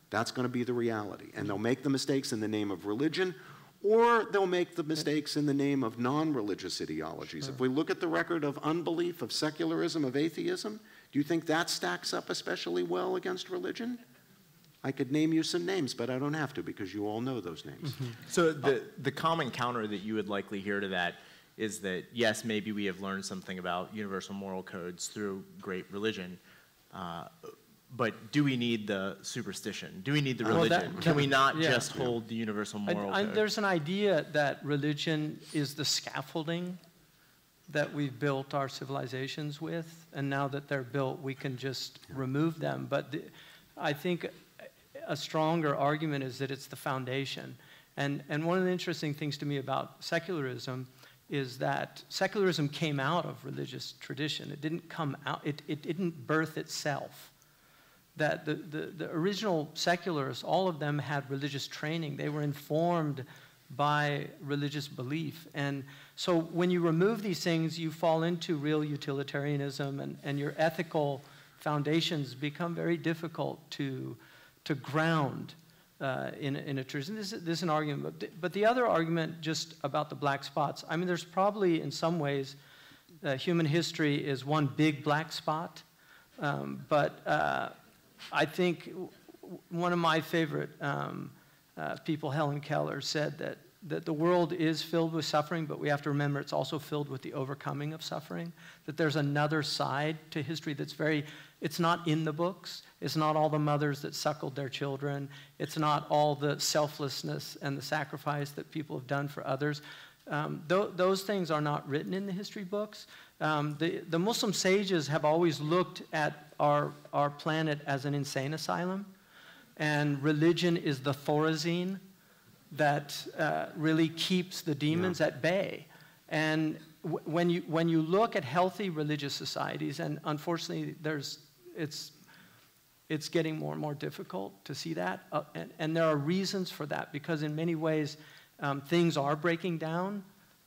That's going to be the reality. And they'll make the mistakes in the name of religion, or they'll make the mistakes in the name of non religious ideologies. Sure. If we look at the record of unbelief, of secularism, of atheism, do you think that stacks up especially well against religion? I could name you some names, but I don't have to because you all know those names. Mm-hmm. So, the, the common counter that you would likely hear to that is that yes, maybe we have learned something about universal moral codes through great religion, uh, but do we need the superstition? Do we need the religion? Well, that, Can we not yeah. just hold the universal moral I, I, code? There's an idea that religion is the scaffolding that we've built our civilizations with, and now that they're built, we can just remove them. But the, I think a stronger argument is that it's the foundation. And, and one of the interesting things to me about secularism is that secularism came out of religious tradition. It didn't come out, it, it didn't birth itself. That the, the, the original secularists, all of them had religious training. They were informed by religious belief. And so when you remove these things, you fall into real utilitarianism, and, and your ethical foundations become very difficult to, to ground uh, in, in a tradition. This, this is an argument. But, but the other argument, just about the black spots, I mean, there's probably in some ways, uh, human history is one big black spot. Um, but uh, I think one of my favorite um, uh, people, Helen Keller, said that, that the world is filled with suffering, but we have to remember it's also filled with the overcoming of suffering. That there's another side to history that's very it's not in the books. It's not all the mothers that suckled their children. It's not all the selflessness and the sacrifice that people have done for others. Um, th- those things are not written in the history books. Um, the, the Muslim sages have always looked at our, our planet as an insane asylum. and religion is the thorazine that uh, really keeps the demons yeah. at bay. And w- when, you, when you look at healthy religious societies, and unfortunately, there's, it's, it's getting more and more difficult to see that. Uh, and, and, there are reasons for that, because in many ways, um, things are breaking down,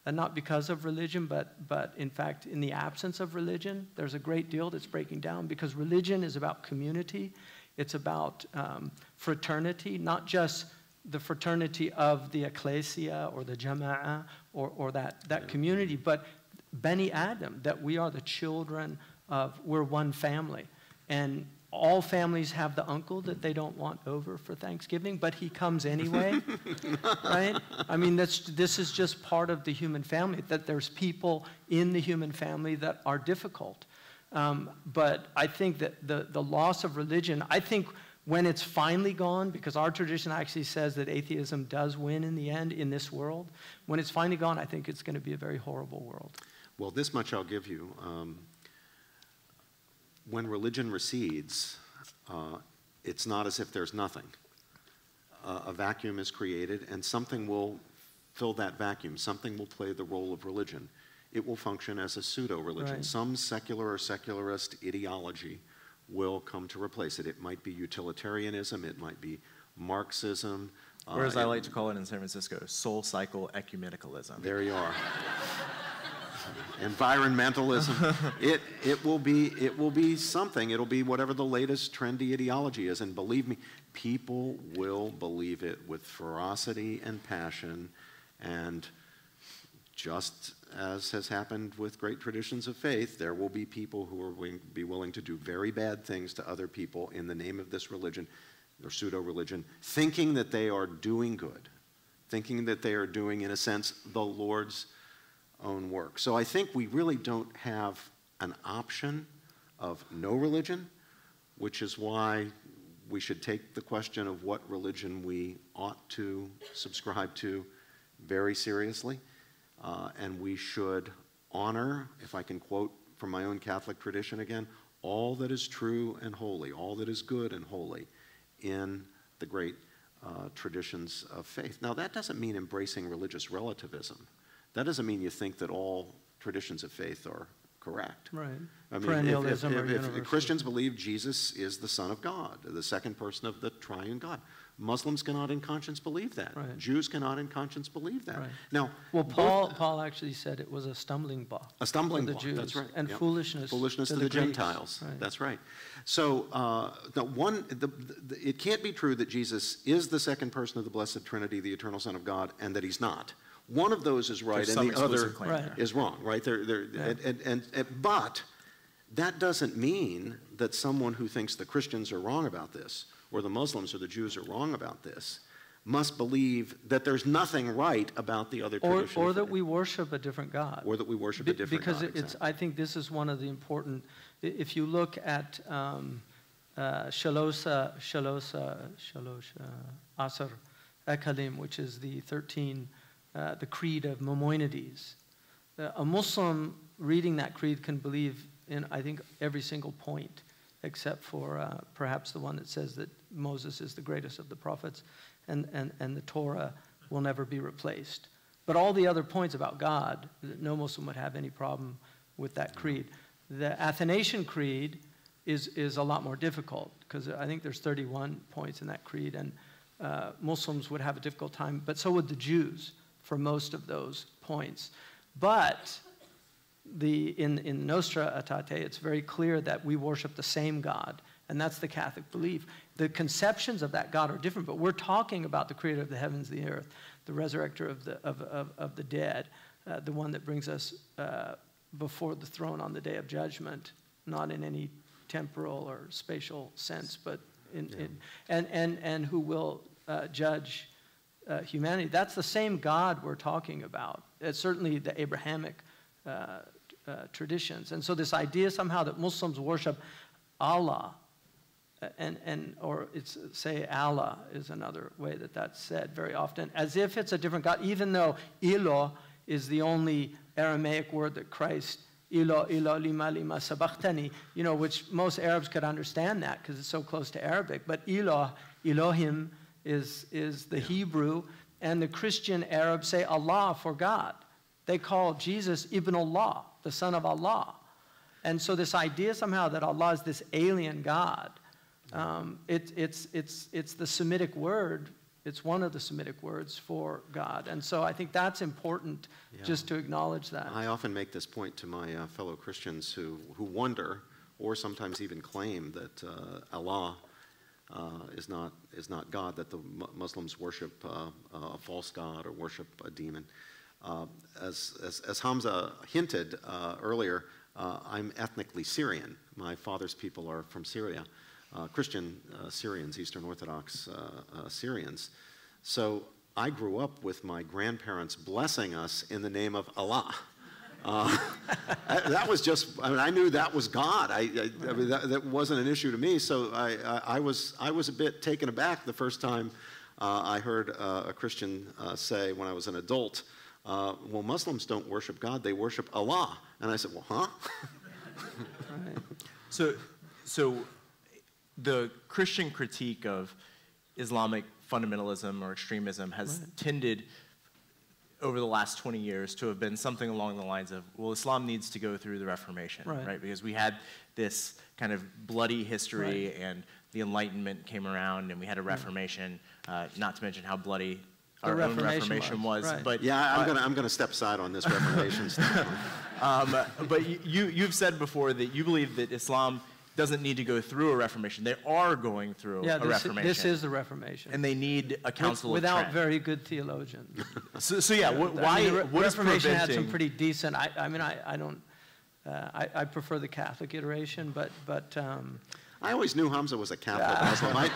and not because of religion, but, but in fact, in the absence of religion, there's a great deal that's breaking down because religion is about community, it's about um, fraternity, not just the fraternity of the ecclesia or the jama'ah or, or that, that community, but Beni Adam, that we are the children of, we're one family. And all families have the uncle that they don't want over for Thanksgiving, but he comes anyway, right? I mean, that's, this is just part of the human family, that there's people in the human family that are difficult. Um, but I think that the, the loss of religion, I think when it's finally gone, because our tradition actually says that atheism does win in the end in this world, when it's finally gone, I think it's going to be a very horrible world. Well, this much I'll give you. Um, when religion recedes, uh, it's not as if there's nothing. Uh, a vacuum is created, and something will fill that vacuum. Something will play the role of religion. It will function as a pseudo religion. Right. Some secular or secularist ideology will come to replace it. It might be utilitarianism, it might be Marxism. Or as uh, I like to call it in San Francisco, SoulCycle ecumenicalism. There you are. Environmentalism. it, it, will be, it will be something. It'll be whatever the latest trendy ideology is. And believe me, people will believe it with ferocity and passion. And just as has happened with great traditions of faith, there will be people who willing, be willing to do very bad things to other people in the name of this religion or pseudo religion, thinking that they are doing good, thinking that they are doing, in a sense, the Lord's own work. So I think we really don't have an option of no religion, which is why we should take the question of what religion we ought to subscribe to very seriously. Uh, and we should honor, if I can quote from my own Catholic tradition again, all that is true and holy, all that is good and holy in the great uh, traditions of faith. Now, that doesn't mean embracing religious relativism. That doesn't mean you think that all traditions of faith are correct. Right. I mean, if, if, if, if Christians believe Jesus is the Son of God, the second person of the triune God, Muslims cannot in conscience believe that. Right. Jews cannot in conscience believe that. Right. Now, well, Paul, both, Paul actually said it was a stumbling block. A stumbling the block. Jews, That's right. And yep. foolishness. Foolishness to, to the, the, Gentiles. Right. That's right. So, uh, the one, the, the, it can't be true that Jesus is the second person of the Blessed Trinity, the eternal Son of God, and that he's not. One of those is right, There's and the other right. is wrong. Right? They're, they're, yeah. and, and, and, and, but that doesn't mean that someone who thinks the Christians are wrong about this, or the Muslims or the Jews are wrong about this, must believe that there's nothing right about the other or, tradition. Or that we worship a different God. Or that we worship Be, a different because God. Because it's, I think this is one of the important, if you look at um, uh, Shalosa, Shalosa, Shalosha, Asr, Ekalim, which is the 13, uh, the creed of Maimonides. Uh, a Muslim reading that creed can believe in, I think, every single point, except for uh, perhaps the one that says that Moses is the greatest of the prophets and, and, and the Torah will never be replaced. But all the other points about God, no Muslim would have any problem with that creed. The Athanasian Creed is, is a lot more difficult because I think there's 31 points in that creed, and uh, Muslims would have a difficult time, but so would the Jews for most of those points. But the, in, in Nostra Aetate, it's very clear that we worship the same God, and that's the Catholic belief. The conceptions of that God are different, but we're talking about the creator of the heavens, the earth, the resurrector of the, of, of, of the dead, uh, the one that brings us uh, before the throne on the day of judgment, not in any temporal or spatial sense, but in, yeah. in and, and, and who will uh, judge uh, humanity. That's the same God we're talking about. It's certainly the Abrahamic uh, uh, traditions. And so this idea somehow that Muslims worship Allah, uh, and, and or it's say Allah is another way that that's said very often, as if it's a different God, even though Ilo is the only Aramaic word that Christ Ilo, ilo, lima, lima, sabachthani, you know, which most Arabs could understand that because it's so close to Arabic. But Eloh, Elohim is, is the Hebrew, and the Christian Arabs say Allah for God. They call Jesus Ibn Allah, the son of Allah. And so this idea somehow that Allah is this alien God, um, it, it's, it's, it's the Semitic word. It's one of the Semitic words for God. And so I think that's important Yeah. just to acknowledge that. I often make this point to my uh, fellow Christians who, who wonder, or sometimes even claim, that uh, Allah is, not, is not God, that the Mu- Muslims worship uh, a false God or worship a demon. Uh, as, as, as Hamza hinted uh, earlier, uh, I'm ethnically Syrian. My father's people are from Syria, uh, Christian uh, Syrians, Eastern Orthodox uh, uh, Syrians. So I grew up with my grandparents blessing us in the name of Allah. Uh, I- that was just, I mean, I knew that was God. I, I, I mean, that, that wasn't an issue to me. So I, I, I, was, I was a bit taken aback the first time uh, I heard uh, a Christian uh, say when I was an adult, uh, well, Muslims don't worship God, they worship Allah. And I said, well, huh? Right. So, so the Christian critique of Islamic fundamentalism or extremism has Right. tended over the last 20 years to have been something along the lines of, well, Islam needs to go through the Reformation, Right. Because we had this kind of bloody history and the Enlightenment came around and we had a Reformation, uh, not to mention how bloody The our own Reformation Reformation was, was. right. But Yeah, I'm uh, going to I'm gonna step aside on this Reformation stuff. um, but you- you, you've said before that you believe that Islam doesn't need to go through a reformation. They are going through Yeah, a this, reformation. this is the Reformation. and they need a With- council without of Trent. very good theologians. so, so yeah, wh- I why? mean, the what is Reformation had some pretty decent. I, I mean, I, I don't. Uh, I, I prefer the Catholic iteration, but but um, I always knew Hamza was a Catholic Muslim. I,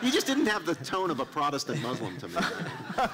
he just didn't have the tone of a Protestant Muslim to me.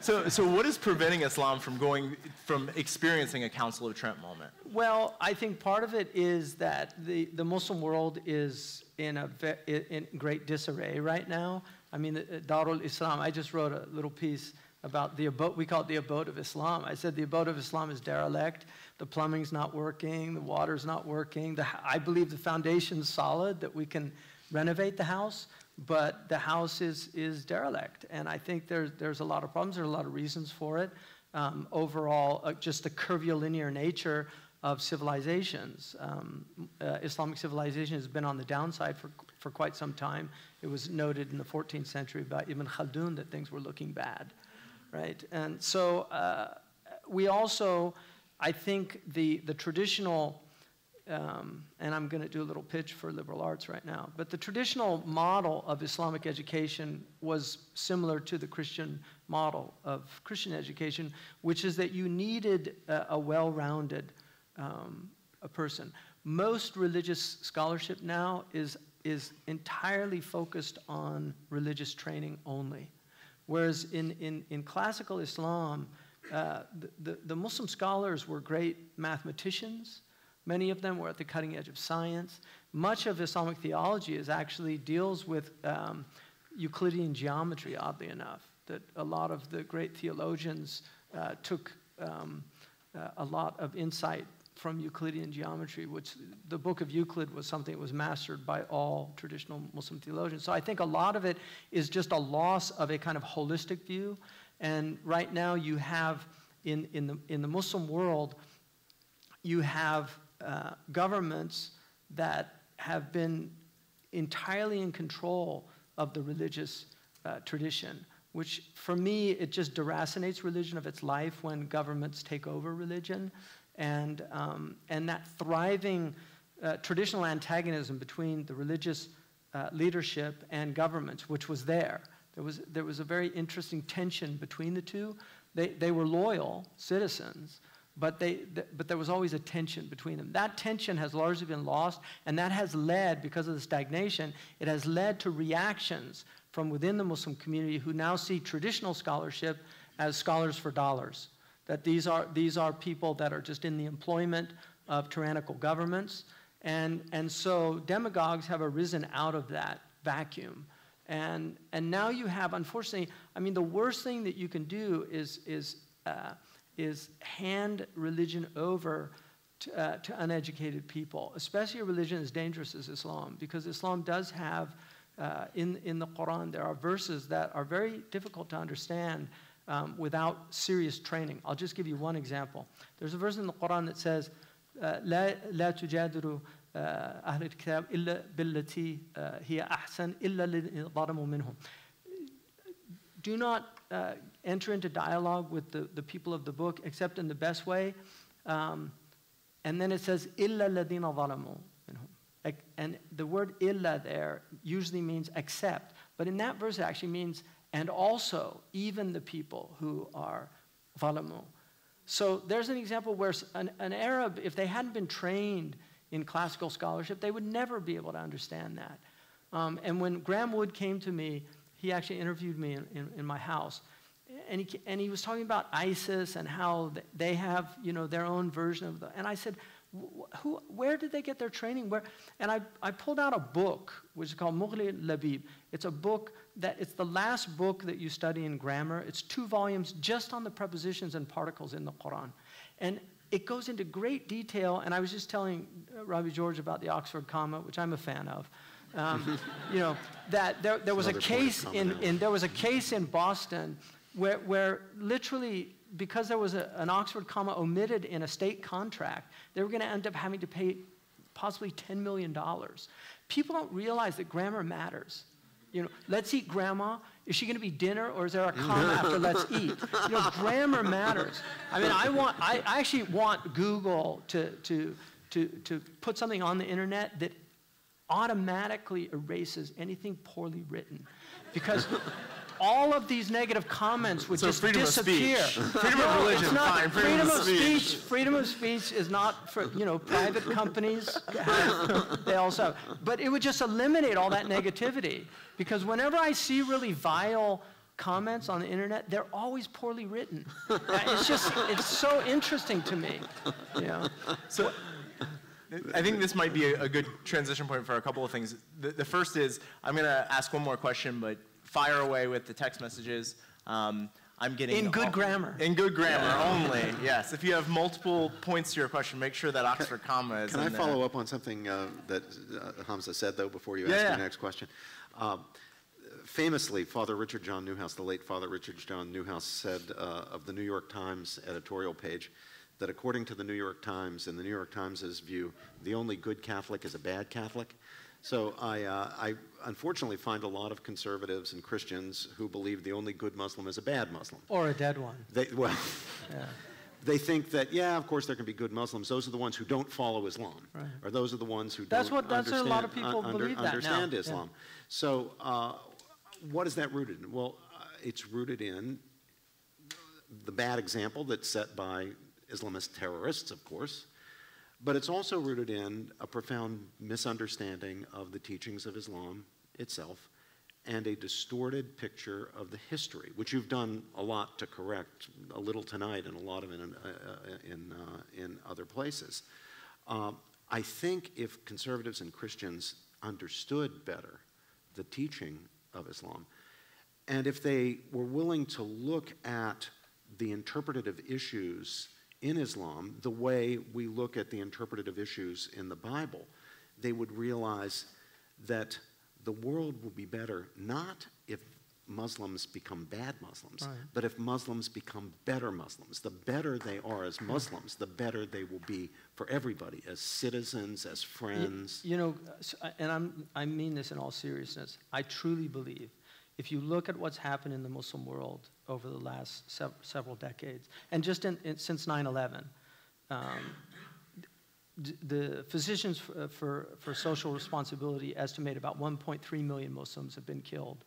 So, so what is preventing Islam from going from experiencing a Council of Trent moment? well, I think part of it is that the, the Muslim world is in a ve- in in great disarray right now. I mean, uh, Darul Islam. I just wrote a little piece about the abode. We call it the abode of Islam. I said the abode of Islam is derelict. The plumbing's not working. The water's not working. The, I believe the foundation's solid that we can renovate the house, but the house is is derelict. And I think there's there's a lot of problems. There's a lot of reasons for it. Um, overall, uh, just the curvilinear nature of civilizations. Um, uh, Islamic civilization has been on the downside for, for quite some time. It was noted in the 14th century by Ibn Khaldun that things were looking bad, right? And so uh, we also, I think the, the traditional, um, and I'm going to do a little pitch for liberal arts right now, but the traditional model of Islamic education was similar to the Christian model of Christian education, which is that you needed a, a well rounded um, a person. Most religious scholarship now is, is entirely focused on religious training only. Whereas in, in, in classical Islam, uh, the, the, Muslim scholars were great mathematicians. Many of them were at the cutting edge of science. Much of Islamic theology is actually deals with um, Euclidean geometry, oddly enough, that a lot of the great theologians uh, took um, uh, a lot of insight from Euclidean geometry, which the book of Euclid was something that was mastered by all traditional Muslim theologians. So I think a lot of it is just a loss of a kind of holistic view. And right now you have, in, in, the, in the Muslim world, you have uh, governments that have been entirely in control of the religious uh, tradition, which for me, it just deracinates religion of its life when governments take over religion. And, um, and that thriving uh, traditional antagonism between the religious uh, leadership and governments, which was there. There was, there was a very interesting tension between the two. They, they were loyal citizens, but, they, th- but there was always a tension between them. That tension has largely been lost, and that has led, because of the stagnation, it has led to reactions from within the Muslim community who now see traditional scholarship as scholars for dollars. That these are, these are people that are just in the employment of tyrannical governments. And, and so demagogues have arisen out of that vacuum. And, and now you have, unfortunately, I mean, the worst thing that you can do is, is, uh, is hand religion over to, uh, to uneducated people, especially a religion as dangerous as Islam, because Islam does have, uh, in, in the Quran, there are verses that are very difficult to understand um, without serious training. I'll just give you one example. There's a verse in the Quran that says, لا لا تجادلوا أهل الكتاب إلا بالتي هي أحسن إلا الذين ظلموا منهم. Do not uh, enter into dialogue with the, the people of the book except in the best way. Um, and then it says, إِلَّا الَّذِينَ ظَلَمُوا مِنْهُمْ. And the word illa there usually means except. But in that verse, it actually means, and also, even the people who are ظَلَمُوا. So there's an example where an, an Arab, if they hadn't been trained in classical scholarship, they would never be able to understand that. Um, and when Graeme Wood came to me, he actually interviewed me in, in, in my house and he, and he was talking about ISIS and how they have, you know, their own version of the, and I said, who, where did they get their training? Where? And I, I pulled out a book, which is called Mughni Labib. It's a book that, it's the last book that you study in grammar. It's two volumes just on the prepositions and particles in the Quran. And it goes into great detail, and I was just telling uh, Robbie George about the Oxford comma, which I'm a fan of. Um, you know, that there, there was a case in, in, there was a case in Boston where, where literally, because there was a, an Oxford comma omitted in a state contract, they were going to end up having to pay possibly $10 million. People don't realize that grammar matters. You know, let's eat grandma. Is she going to be dinner or is there a comma after let's eat? You know, grammar matters. I mean, I want, I, I actually want Google to, to, to, to put something on the internet that automatically erases anything poorly written. Because all of these negative comments would so just freedom disappear. Freedom no, of religion, it's not, fine. Freedom, freedom of speech. speech. Freedom of speech is not for, you know, private companies. they also, but it would just eliminate all that negativity. Because whenever I see really vile comments on the internet, they're always poorly written. it's just, it's so interesting to me. You know? So I think this might be a, a, good transition point for a couple of things. The, the first is, I'm going to ask one more question, but fire away with the text messages. Um, I'm getting in good all, grammar. In good grammar yeah. only. Yes. If you have multiple points to your question, make sure that Oxford comma is. Can I there. follow up on something uh, that uh, Hamza said though before you yeah, ask yeah. your next question? Um, famously, Father Richard John Neuhaus, the late Father Richard John Neuhaus, said uh, of the New York Times editorial page that according to the New York Times and the New York Times' view, the only good Catholic is a bad Catholic. So I, uh, I unfortunately find a lot of conservatives and Christians who believe the only good Muslim is a bad Muslim. Or a dead one. They, well, yeah. They think that, yeah, of course there can be good Muslims. Those are the ones who don't follow Islam. Right. Or those are the ones who that's don't what, that's understand, a lot of people under, believe that understand now. Islam. Yeah. So uh, what is that rooted in? Well, uh, it's rooted in the bad example that's set by Islamist terrorists, of course, but it's also rooted in a profound misunderstanding of the teachings of Islam itself and a distorted picture of the history, which you've done a lot to correct, a little tonight and a lot of in, uh, uh in, uh, in other places. Uh, I think if conservatives and Christians understood better the teaching of Islam, and if they were willing to look at the interpretative issues in Islam the way we look at the interpretative issues in the Bible, they would realize that the world will be better not if Muslims become bad Muslims, right. but if Muslims become better Muslims. The better they are as Muslims, the better they will be for everybody, as citizens, as friends. You, you know, and I'm, I mean this in all seriousness. I truly believe if you look at what's happened in the Muslim world over the last sev- several decades, and just in, in, since 9 11, um, the Physicians for, for, for, Social Responsibility estimate about 1.3 million Muslims have been killed,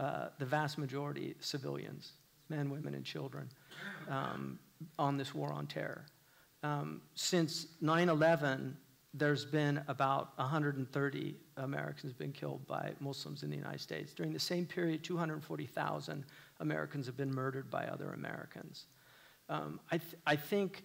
uh, the vast majority civilians, men, women, and children, um, on this war on terror. Um, since 9 11, there's been about 130 Americans been killed by Muslims in the United States. During the same period, 240,000 Americans have been murdered by other Americans. Um, I, th- I think,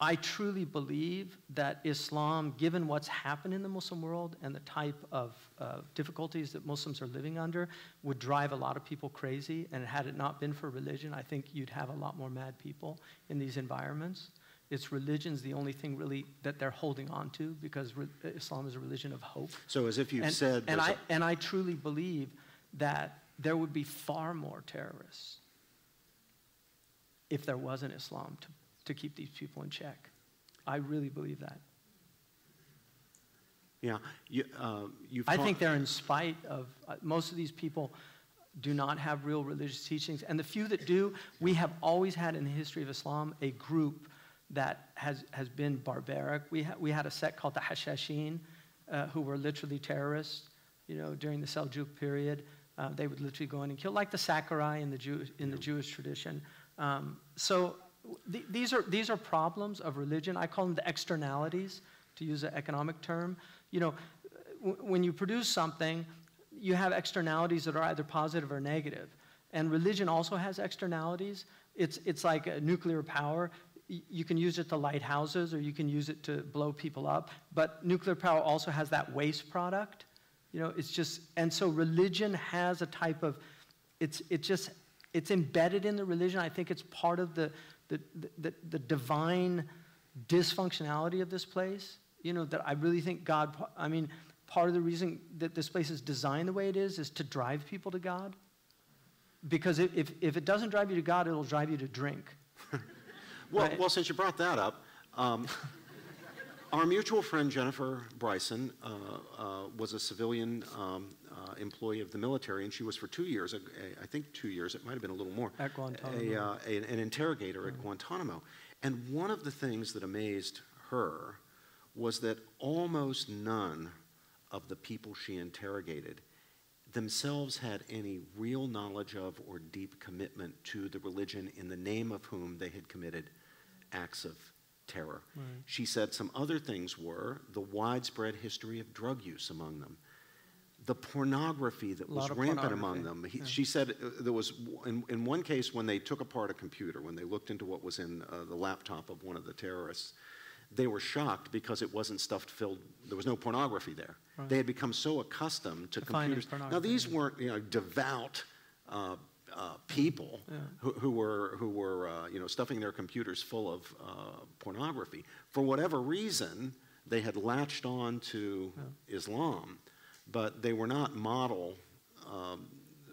I truly believe that Islam, given what's happened in the Muslim world and the type of uh, difficulties that Muslims are living under, would drive a lot of people crazy. And had it not been for religion, I think you'd have a lot more mad people in these environments. It's religion's the only thing really that they're holding on to because Islam is a religion of hope. So as if you've and, said, and I, and I truly believe that there would be far more terrorists if there wasn't Islam to, to keep these people in check. I really believe that. yeah, you, uh, I taught- think they're in spite of, uh, most of these people do not have real religious teachings. And the few that do, we have always had in the history of Islam a group that has, has been barbaric. We, ha- we had a sect called the Hashashin, uh, who were literally terrorists, you know, during the Seljuk period. Uh, they would literally go in and kill, like the Sicarii in the, Jew, in the Jewish tradition. Um, so th- these, are, these are problems of religion. I call them the externalities, to use an economic term. You know, when you produce something, you have externalities that are either positive or negative. And religion also has externalities. It's, it's like nuclear power. You can use it to light houses or you can use it to blow people up. But nuclear power also has that waste product. You know, it's just, and so religion has a type of, it's, it just, it's embedded in the religion. I think it's part of the, the, the, the divine dysfunctionality of this place. You know, that I really think God, I mean, part of the reason that this place is designed the way it is is to drive people to God. Because if, if, it doesn't drive you to God, it'll drive you to drink. Well, Right. well, since you brought that up, um, our mutual friend Jennifer Bryson uh, uh, was a civilian um, uh, employee of the military, and she was for two years, uh, I think two years, it might have been a little more, At Guantanamo. a, uh, a- an interrogator at Guantanamo. And one of the things that amazed her was that almost none of the people she interrogated themselves had any real knowledge of or deep commitment to the religion in the name of whom they had committed acts of terror. Right. She said some other things were the widespread history of drug use among them, the pornography that was rampant among them. He, yeah. She said uh, there was, in, in one case, when they took apart a computer, when they looked into what was in uh, the laptop of one of the terrorists, they were shocked because it wasn't stuffed filled, there was no pornography there. Right. They had become so accustomed to finding computers. Now, these weren't, you know, devout uh, uh, people Yeah. who, who were, who were uh, you know, stuffing their computers full of uh, pornography. For whatever reason, they had latched on to Islam, but they were not model um,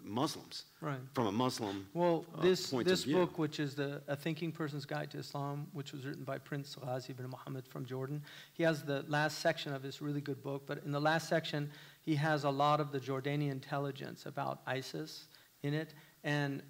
Muslims Right. from a Muslim Well, uh, this, point of this book, which is the A Thinking Person's Guide to Islam, which was written by Prince Ghazi ibn Muhammad from Jordan, he has the last section of this really good book. But in the last section, he has a lot of the Jordanian intelligence about ISIS in it, and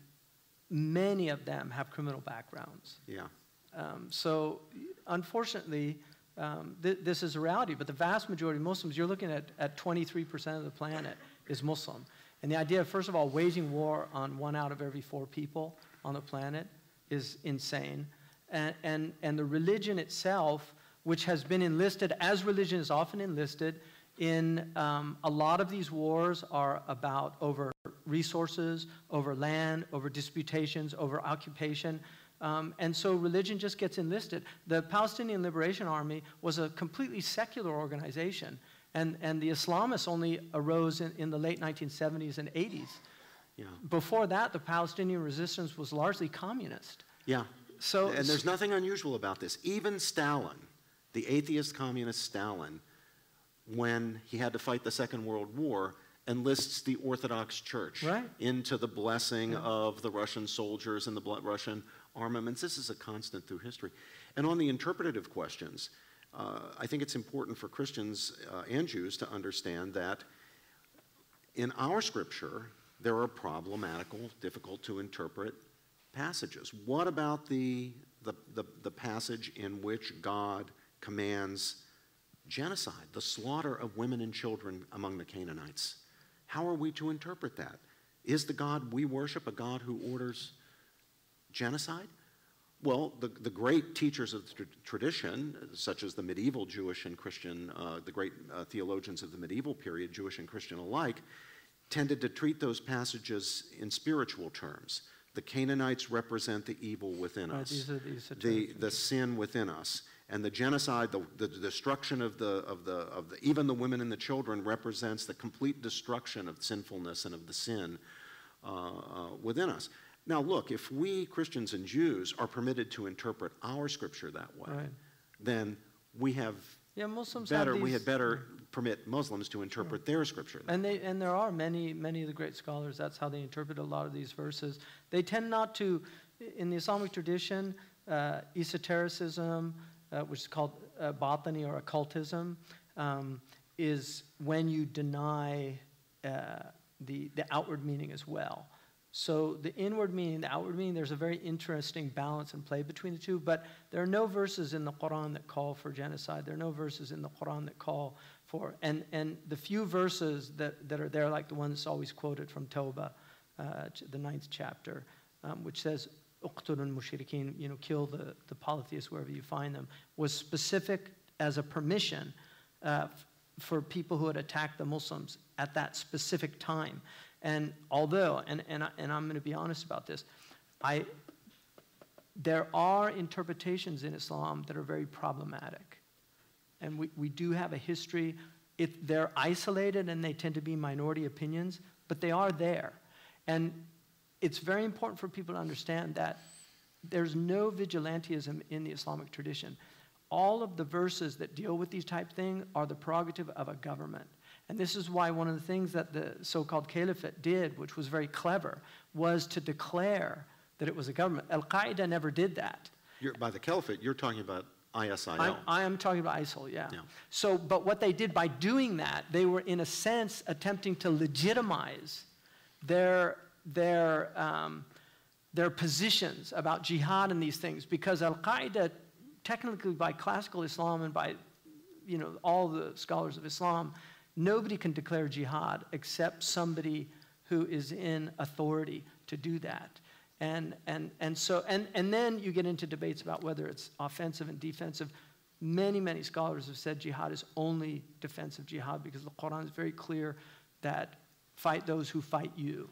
many of them have criminal backgrounds. Yeah. Um, so, unfortunately, um, th- this is a reality. But the vast majority of Muslims, you're looking at, at 23% of the planet is Muslim. And the idea of, first of all, waging war on one out of every four people on the planet is insane. And, and, and the religion itself, which has been enlisted, as religion is often enlisted, in um, a lot of these wars are about over resources, over land, over disputations, over occupation. Um, and so religion just gets enlisted. The Palestinian Liberation Army was a completely secular organization, and, and the Islamists only arose in, in the late 1970s and 80s. Yeah. Before that, the Palestinian resistance was largely communist. Yeah. So- and there's nothing unusual about this. Even Stalin, the atheist communist Stalin, when he had to fight the Second World War, enlists the Orthodox Church Right. into the blessing of the Russian soldiers and the Russian armaments. This is a constant through history. And on the interpretative questions, uh, I think it's important for Christians uh, and Jews to understand that in our scripture, there are problematical, difficult to interpret passages. What about the, the, the, the passage in which God commands genocide, the slaughter of women and children among the Canaanites? How are we to interpret that? Is the God we worship a God who orders genocide? Well, the, the great teachers of the tr- tradition, such as the medieval Jewish and Christian, uh, the great uh, theologians of the medieval period, Jewish and Christian alike, tended to treat those passages in spiritual terms. The Canaanites represent the evil within Right, us, these are the esoteric the, the sin within us. And the genocide, the, the destruction of the, of the, of the, even the women and the children represents the complete destruction of sinfulness and of the sin uh, uh, within us. Now, look, if we Christians and Jews are permitted to interpret our scripture that way, Right. then we have Yeah, Muslims better, these, we had better permit Muslims to interpret their scripture. that And they and there are many many of the great scholars. That's how they interpret a lot of these verses. They tend not to, in the Islamic tradition, uh, esotericism, uh, which is called uh, batini or occultism, um, is when you deny uh, the the outward meaning as well. So the inward meaning, the outward meaning, there's a very interesting balance and play between the two. But there are no verses in the Quran that call for genocide. There are no verses in the Quran that call for, and, and the few verses that, that are there, like the one that's always quoted from Toba, uh, the ninth chapter, um, which says, "Uqtulul mushrikeen," you know, kill the, the polytheists wherever you find them, was specific as a permission uh, for people who had attacked the Muslims at that specific time. And although, and, and, I, and I'm going to be honest about this, I, there are interpretations in Islam that are very problematic. And we, we do have a history. It, they're isolated and they tend to be minority opinions, but they are there. And it's very important for people to understand that there's no vigilantism in the Islamic tradition. All of the verses that deal with these type things are the prerogative of a government. And this is why one of the things that the so-called caliphate did, which was very clever, was to declare that it was a government. Al-Qaeda never did that. You're, by the caliphate, you're talking about ISIL. I'm, I am talking about ISIL, yeah. Yeah. So, but what they did by doing that, they were in a sense attempting to legitimize their their um, their positions about jihad and these things, because Al Qaeda, technically by classical Islam and by you know all the scholars of Islam, nobody can declare jihad except somebody who is in authority to do that. And, and, and so and, and then you get into debates about whether it's offensive and defensive. Many, many scholars have said jihad is only defensive jihad because the Quran is very clear that fight those who fight you,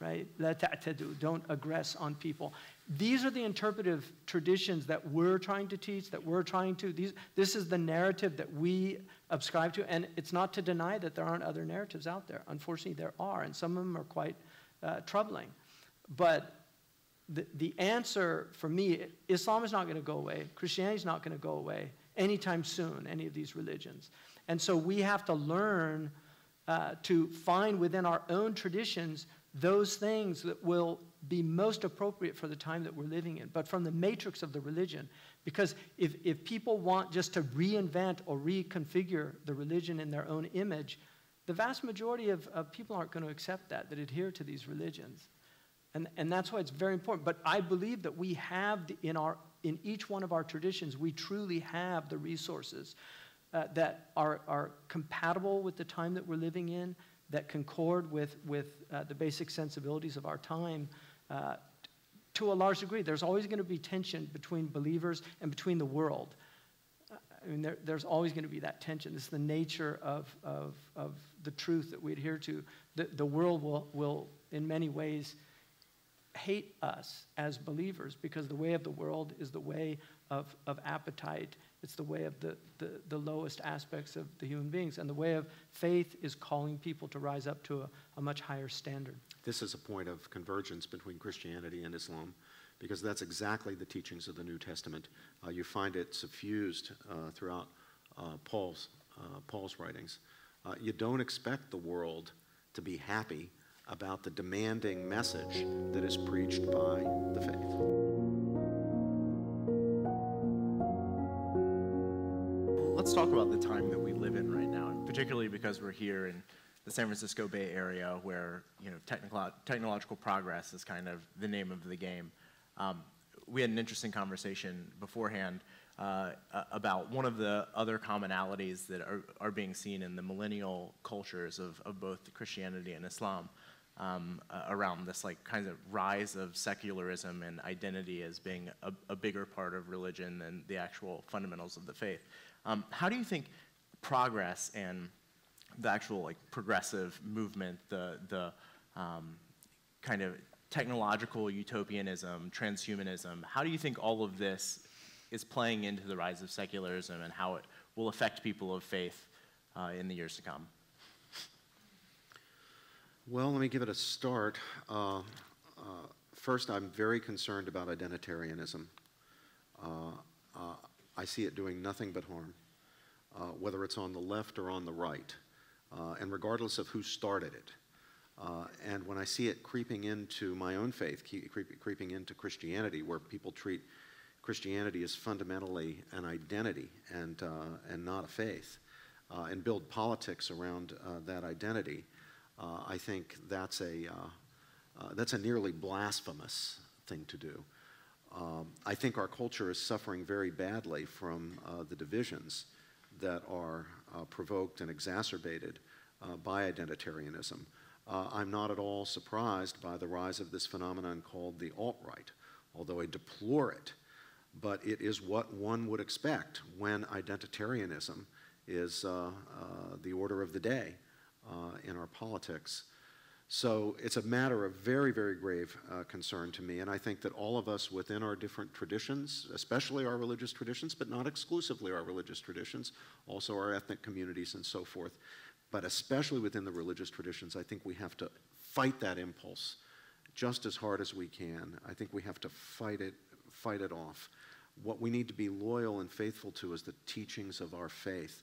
right? Don't aggress on people. These are the interpretive traditions that we're trying to teach, that we're trying to, these, this is the narrative that we ascribe to, and it's not to deny that there aren't other narratives out there. Unfortunately, there are, and some of them are quite uh, troubling. But the, the answer for me, Islam is not going to go away. Christianity is not going to go away anytime soon, any of these religions. And so we have to learn uh, to find within our own traditions those things that will be most appropriate for the time that we're living in, but from the matrix of the religion. Because if, if people want just to reinvent or reconfigure the religion in their own image, the vast majority of, of people aren't going to accept that, that adhere to these religions. And, and that's why it's very important. But I believe that we have the, in, our, in each one of our traditions, we truly have the resources uh, that are, are compatible with the time that we're living in, that concord with, with uh, the basic sensibilities of our time. Uh, to a large degree, there's always going to be tension between believers and between the world. I mean, there, there's always going to be that tension. Is the nature of, of, of the truth that we adhere to. The, the world will, will, in many ways, hate us as believers because the way of the world is the way of, of appetite. It's the way of the, the, the lowest aspects of the human beings. And the way of faith is calling people to rise up to a, a much higher standard. This is a point of convergence between Christianity and Islam because that's exactly the teachings of the New Testament. Uh, you find it suffused uh, throughout uh, Paul's, uh, Paul's writings. Uh, you don't expect the world to be happy about the demanding message that is preached by the faith. Let's talk about the time that we live in right now, and particularly because we're here in the San Francisco Bay Area, where you know technical, technological progress is kind of the name of the game. Um, we had an interesting conversation beforehand uh, about one of the other commonalities that are, are being seen in the millennial cultures of, of both Christianity and Islam um, uh, around this like kind of rise of secularism and identity as being a, a, bigger part of religion than the actual fundamentals of the faith. Um, how do you think progress and the actual like progressive movement, the the um, kind of technological utopianism, transhumanism, how do you think all of this is playing into the rise of secularism and how it will affect people of faith uh, in the years to come? Well, let me give it a start. Uh, uh, first, I'm very concerned about identitarianism. Uh, uh, I see it doing nothing but harm, uh, whether it's on the left or on the right, uh, and regardless of who started it. Uh, and when I see it creeping into my own faith, creep, creeping into Christianity, where people treat Christianity as fundamentally an identity and, uh, and not a faith, uh, and build politics around uh, that identity, uh, I think that's a, that's a nearly blasphemous thing to do. Um, I think our culture is suffering very badly from the divisions that are provoked and exacerbated by identitarianism. Uh, I'm not at all surprised by the rise of this phenomenon called the alt right, although I deplore it. But it is what one would expect when identitarianism is uh, uh, the order of the day uh, in our politics. So it's a matter of very, very grave uh, concern to me, and I think that all of us within our different traditions, especially our religious traditions, but not exclusively our religious traditions, also our ethnic communities and so forth, but especially within the religious traditions, I think we have to fight that impulse just as hard as we can. I think we have to fight it, fight it off. What we need to be loyal and faithful to is the teachings of our faith,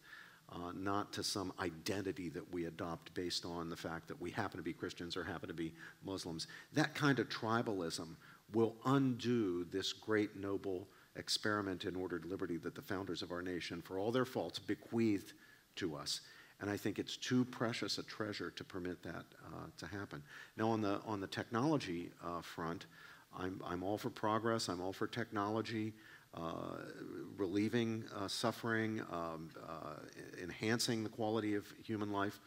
uh, not to some identity that we adopt based on the fact that we happen to be Christians or happen to be Muslims. That kind of tribalism will undo this great, noble experiment in ordered liberty that the founders of our nation, for all their faults, bequeathed to us. And I think it's too precious a treasure to permit that uh, to happen. Now, on the, on the technology uh, front, I'm, I'm all for progress, I'm all for technology, relieving uh, suffering, um, uh, enhancing the quality of human life.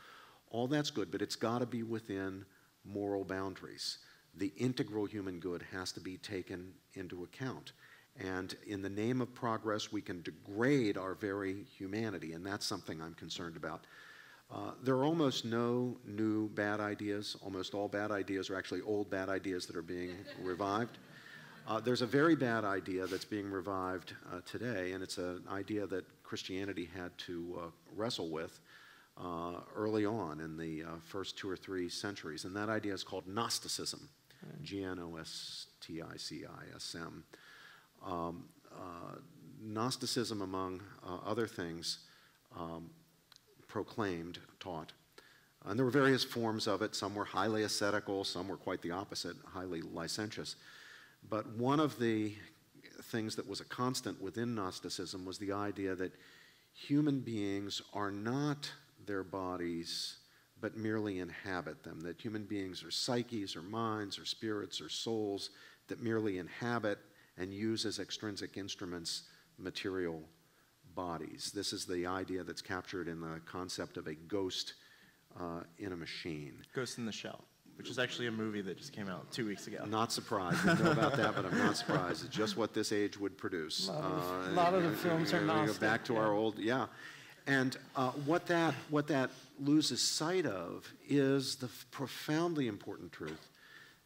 All that's good, but it's got to be within moral boundaries. The integral human good has to be taken into account. And in the name of progress, we can degrade our very humanity, and that's something I'm concerned about. Uh, there are almost no new bad ideas. Almost all bad ideas are actually old bad ideas that are being revived. Uh, there's a very bad idea that's being revived uh, today, and it's an idea that Christianity had to uh, wrestle with uh, early on in the first two or three centuries, and that idea is called Gnosticism, G N O S T I C I S M. Um, Gnosticism, among other things, um, proclaimed, taught. And there were various forms of it. Some were highly ascetical, some were quite the opposite, highly licentious. But one of the things that was a constant within Gnosticism was the idea that human beings are not their bodies, but merely inhabit them. That human beings are psyches or minds or spirits or souls that merely inhabit and use as extrinsic instruments material bodies. This is the idea that's captured in the concept of a ghost uh, in a machine. Ghost in the Shell, which is actually a movie that just came out two weeks ago. Not surprised. I know about that, but I'm not surprised. It's just what this age would produce. A lot of, uh, a lot of the films are not. Go back to yeah. our old, yeah. And uh, what that what that loses sight of is the profoundly important truth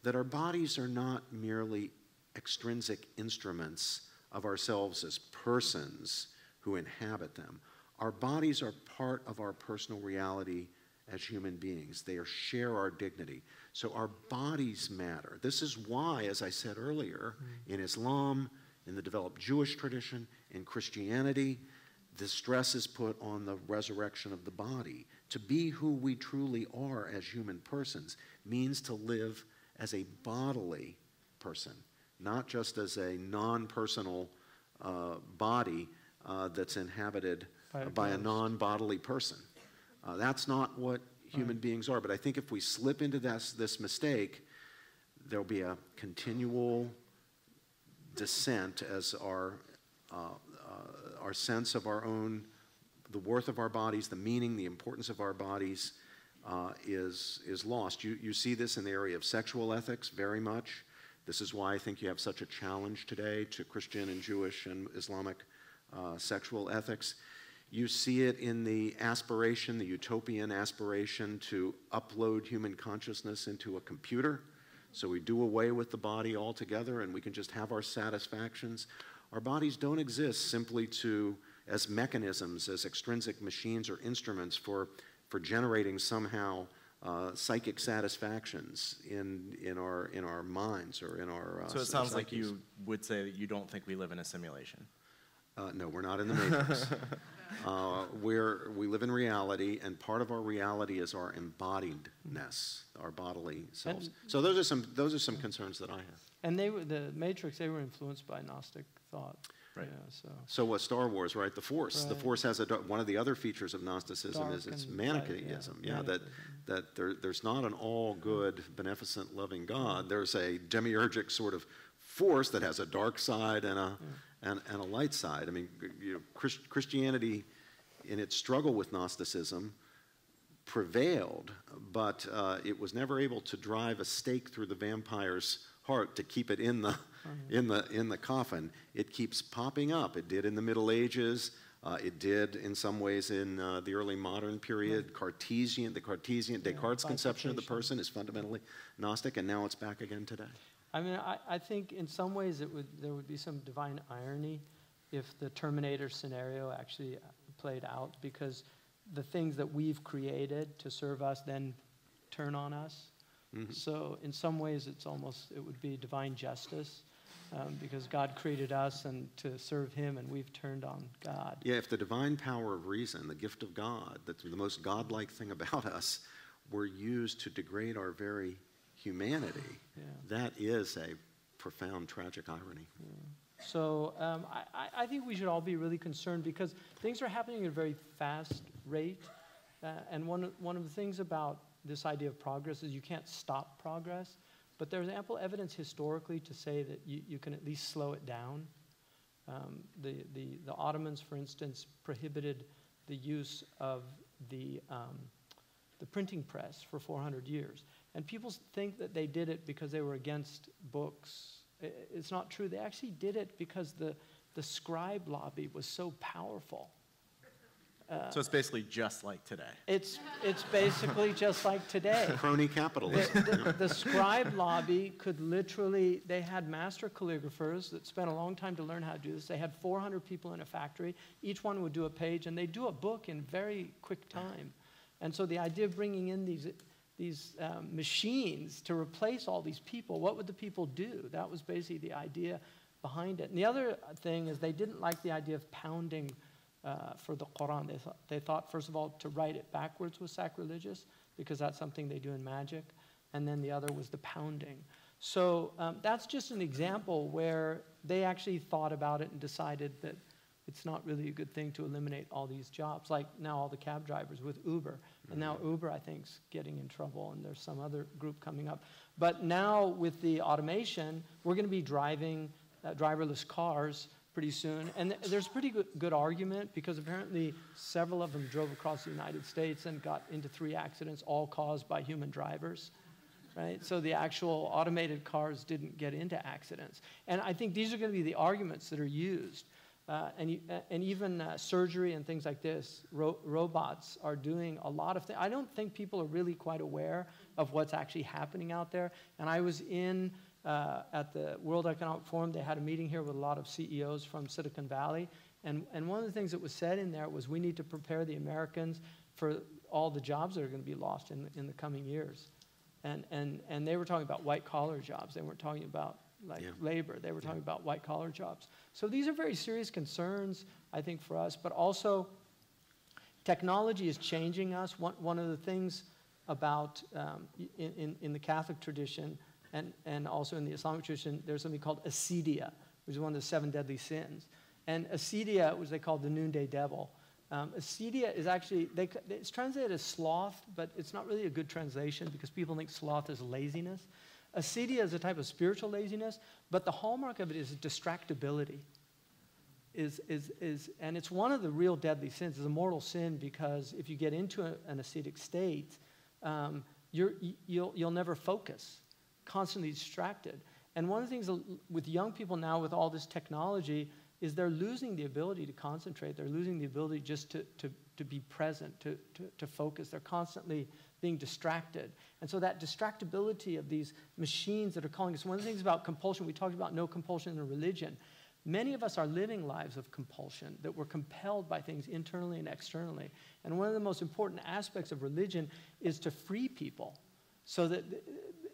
that our bodies are not merely extrinsic instruments of ourselves as persons who inhabit them. Our bodies are part of our personal reality as human beings. They are, share our dignity. So our bodies matter. This is why, as I said earlier, mm. in Islam, in the developed Jewish tradition, in Christianity, the stress is put on the resurrection of the body. To be who we truly are as human persons means to live as a bodily person, not just as a non personal uh, body uh, that's inhabited by a, by a non bodily person. Uh, that's not what human right. beings are. But I think if we slip into this, this mistake, there'll be a continual descent as our, uh, uh, our sense of our own, the worth of our bodies, the meaning, the importance of our bodies uh, is, is lost. You, you see this in the area of sexual ethics very much. This is why I think you have such a challenge today to Christian and Jewish and Islamic uh, sexual ethics. You see it in the aspiration, the utopian aspiration to upload human consciousness into a computer. So we do away with the body altogether and we can just have our satisfactions. Our bodies don't exist simply to as mechanisms, as extrinsic machines or instruments for, for generating somehow uh, psychic satisfactions in, in, our, in our minds or in our. Uh, So it sounds like you would say that you don't think we live in a simulation. Uh, no, we're not in the matrix. uh, we're, we live in reality, and part of our reality is our embodiedness, our bodily selves. And- so those are some those are some concerns that I have. And they were, the Matrix, they were influenced by Gnostic thought. Right. Yeah, so. So was Star Wars, right? The Force. The Force has a one of the other features of Gnosticism is its and light, yeah, Manichaeism. Yeah, that Manichaeism. that there, there's not an all good, beneficent, loving God. There's a demiurgic sort of force that has a dark side and a and, and a light side. I mean, you know, Chris, Christianity, in its struggle with Gnosticism, prevailed, but uh, it was never able to drive a stake through the vampire's heart to keep it in the, in the, in the coffin. It keeps popping up. It did in the Middle Ages. Uh, it did in some ways in uh, the early modern period. Cartesian, the Cartesian, Yeah, Descartes' conception of the person is fundamentally Gnostic, and now it's back again today. I mean, I, I think in some ways it would, there would be some divine irony if the Terminator scenario actually played out because the things that we've created to serve us then turn on us. Mm-hmm. So in some ways it's almost, it would be divine justice um, because God created us and to serve him and we've turned on God. Yeah, if the divine power of reason, the gift of God, that's the most godlike thing about us, were used to degrade our very humanity, Yeah. that is a profound tragic irony. So um, I, I- think we should all be really concerned because things are happening at a very fast rate. Uh, and one, of- one of the things about this idea of progress is you can't stop progress, but there's ample evidence historically to say that you, you can at least slow it down. Um, the, the, the Ottomans, for instance, prohibited the use of the, um, the printing press for 400 years. And people think that they did it because they were against books. I- i- It's not true. They actually did it because the, the scribe lobby was so powerful. So it's basically just like today. It's, it's basically just like today. Crony The, capitalism. the, the scribe lobby could literally, they had master calligraphers that spent a long time to learn how to do this. They had 400 people in a factory. Each one would do a page, and they'd do a book in very quick time. And so the idea of bringing in these, these um, machines to replace all these people, what would the people do? That was basically the idea behind it. And the other thing is they didn't like the idea of pounding uh, for the Quran. They thought, they thought, first of all, to write it backwards was sacrilegious because that's something they do in magic. And then the other was the pounding. So um, that's just an example where they actually thought about it and decided that it's not really a good thing to eliminate all these jobs. Like now, all the cab drivers with Uber. And now Uber, I think, is getting in trouble, and there's some other group coming up. But now, with the automation, we're going to be driving uh, driverless cars pretty soon. And th- there's a pretty good, good argument because apparently several of them drove across the United States and got into three accidents, all caused by human drivers. Right? So the actual automated cars didn't get into accidents. And I think these are going to be the arguments that are used. Uh, and, uh, and even uh, surgery and things like this, ro- robots are doing a lot of things. I don't think people are really quite aware of what's actually happening out there. And I was in uh, at the World Economic Forum. They had a meeting here with a lot of CEOs from Silicon Valley. And, and one of the things that was said in there was we need to prepare the Americans for all the jobs that are going to be lost in, in the coming years. And, and, and they were talking about white collar jobs. They weren't talking about like Yeah. labor. They were talking about white collar jobs. So these are very serious concerns, I think, for us. But also, technology is changing us. One, one of the things about um, in, in, in the Catholic tradition and, and also in the Islamic tradition, there's something called acedia, which is one of the seven deadly sins. And acedia, which they call the noonday devil, um, acedia is actually, they, it's translated as sloth, but it's not really a good translation because people think sloth is laziness. Acedia is a type of spiritual laziness, but the hallmark of it is distractibility. Is, is, is, and it's one of the real deadly sins. It's a mortal sin because if you get into a, an acedic state, um, you're, you'll, you'll never focus, constantly distracted. And one of the things with young people now, with all this technology, is they're losing the ability to concentrate. They're losing the ability just to, to, to be present, to, to, to focus. They're constantly being distracted. And so that distractibility of these machines that are calling us, one of the things about compulsion, we talked about no compulsion in religion. Many of us are living lives of compulsion, that we're compelled by things internally and externally. And one of the most important aspects of religion is to free people so that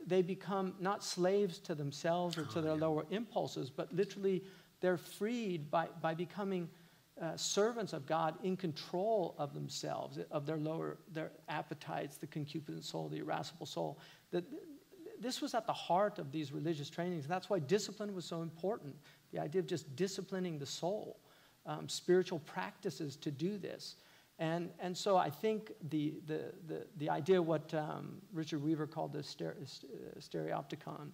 they become not slaves to themselves or to their oh, lower impulses, but literally they're freed by, by becoming uh, servants of God in control of themselves, of their lower, their appetites, the concupiscent soul, the irascible soul. That this was at the heart of these religious trainings. That's why discipline was so important. The idea of just disciplining the soul, um, spiritual practices to do this. And, and so I think the, the, the, the idea, what um, Richard Weaver called the stere, uh, stereopticon,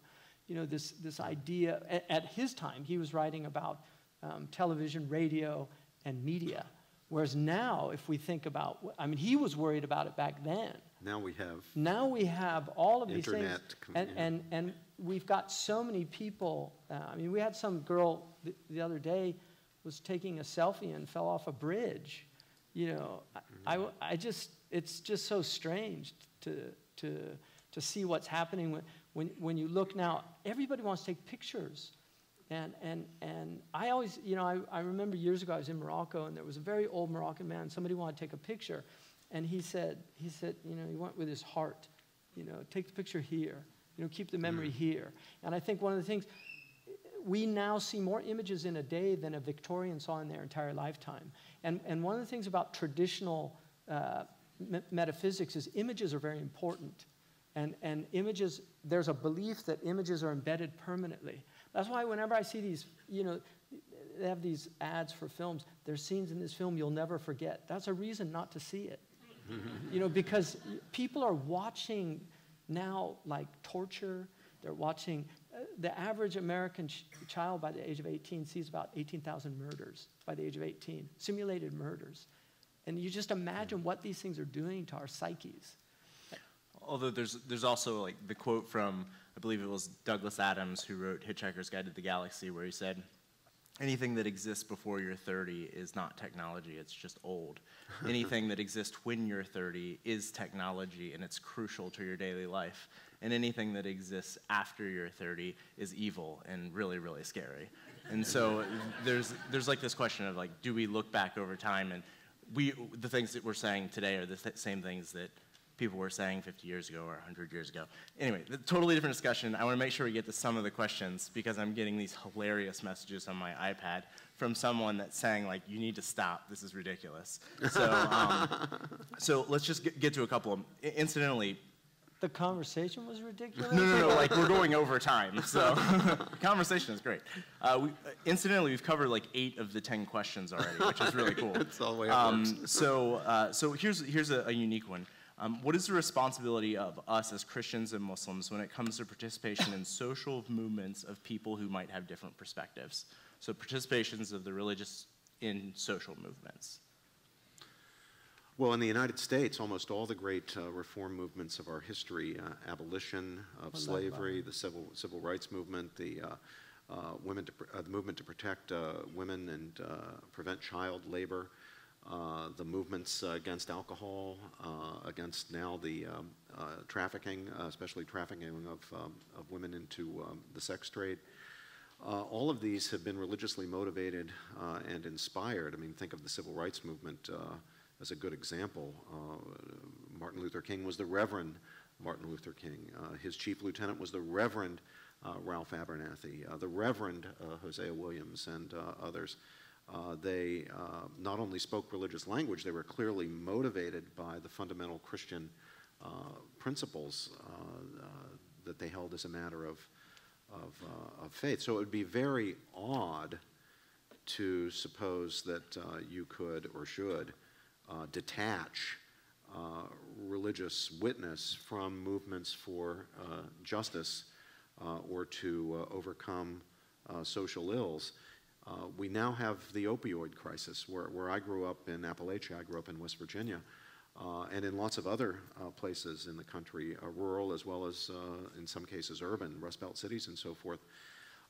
you know, this, this idea, at, at, his time, he was writing about um, television, radio, and media. Whereas now, if we think about, I mean, he was worried about it back then. Now we have. Now we have all of these Internet, things. And, yeah. and, and we've got so many people. Uh, I mean, we had some girl the, the other day was taking a selfie and fell off a bridge you know, I, I, I, just, it's just so strange to, to, to see what's happening when, when, when you look now, everybody wants to take pictures. And, and, and I always, you know, I, I remember years ago I was in Morocco and there was a very old Moroccan man, somebody wanted to take a picture. And he said, he said, you know, he went with his heart, you know, take the picture here, you know, keep the memory mm. here. And I think one of the things, we now see more images in a day than a Victorian saw in their entire lifetime. And, and one of the things about traditional uh, me- metaphysics is images are very important. And, and images, there's a belief that images are embedded permanently. That's why whenever I see these, you know, they have these ads for films, there's scenes in this film you'll never forget. That's a reason not to see it. you know, because people are watching now like torture, they're watching uh, the average American ch- child by the age of 18 sees about 18,000 murders by the age of 18, simulated murders. And you just imagine what these things are doing to our psyches. Although there's, there's also like the quote from, I believe it was Douglas Adams who wrote Hitchhiker's Guide to the Galaxy, where he said, anything that exists before you're 30 is not technology, it's just old. anything that exists when you're 30 is technology and it's crucial to your daily life and anything that exists after you're 30 is evil and really, really scary. And so there's, there's like this question of like, do we look back over time and we, the things that we're saying today are the th- same things that people were saying 50 years ago or 100 years ago. Anyway, totally different discussion. I want to make sure we get to some of the questions because I'm getting these hilarious messages on my iPad from someone that's saying like, you need to stop. This is ridiculous. So, um, so let's just get, get to a couple of them. Incidentally, the conversation was ridiculous? No, no, no, like we're going over time, so conversation is great. Uh, we, incidentally, we've covered like eight of the 10 questions already, which is really cool. That's all the way it um, so, uh, so here's, here's a, a unique one. Um, what is the responsibility of us as Christians and Muslims when it comes to participation in social movements of people who might have different perspectives? So participations of the religious in social movements. Well, in the United States, almost all the great uh, reform movements of our history, uh, abolition of slavery, the civil, civil rights movement, the, uh, uh women to, uh, the movement to protect uh, women and prevent child labor, the movements against alcohol, against now the um, trafficking, especially trafficking of, um, of women into um, the sex trade. Uh, all of these have been religiously motivated uh, and inspired. I mean, think of the civil rights movement uh, as a good example. Uh, Martin Luther King was the Reverend Martin Luther King. Uh, his chief lieutenant was the Reverend uh, Ralph Abernathy, the Reverend Hosea Williams, and others. Uh, they uh, not only spoke religious language, they were clearly motivated by the fundamental Christian uh, principles that they held as a matter of, of, of, faith. So it would be very odd to suppose that you could or should uh, detach uh, religious witness from movements for uh, justice uh, or to uh, overcome social ills. We now have the opioid crisis, where, where I grew up in Appalachia, I grew up in West Virginia. Uh, and in lots of other uh, places in the country, uh, rural as well as in some cases urban, Rust Belt cities and so forth,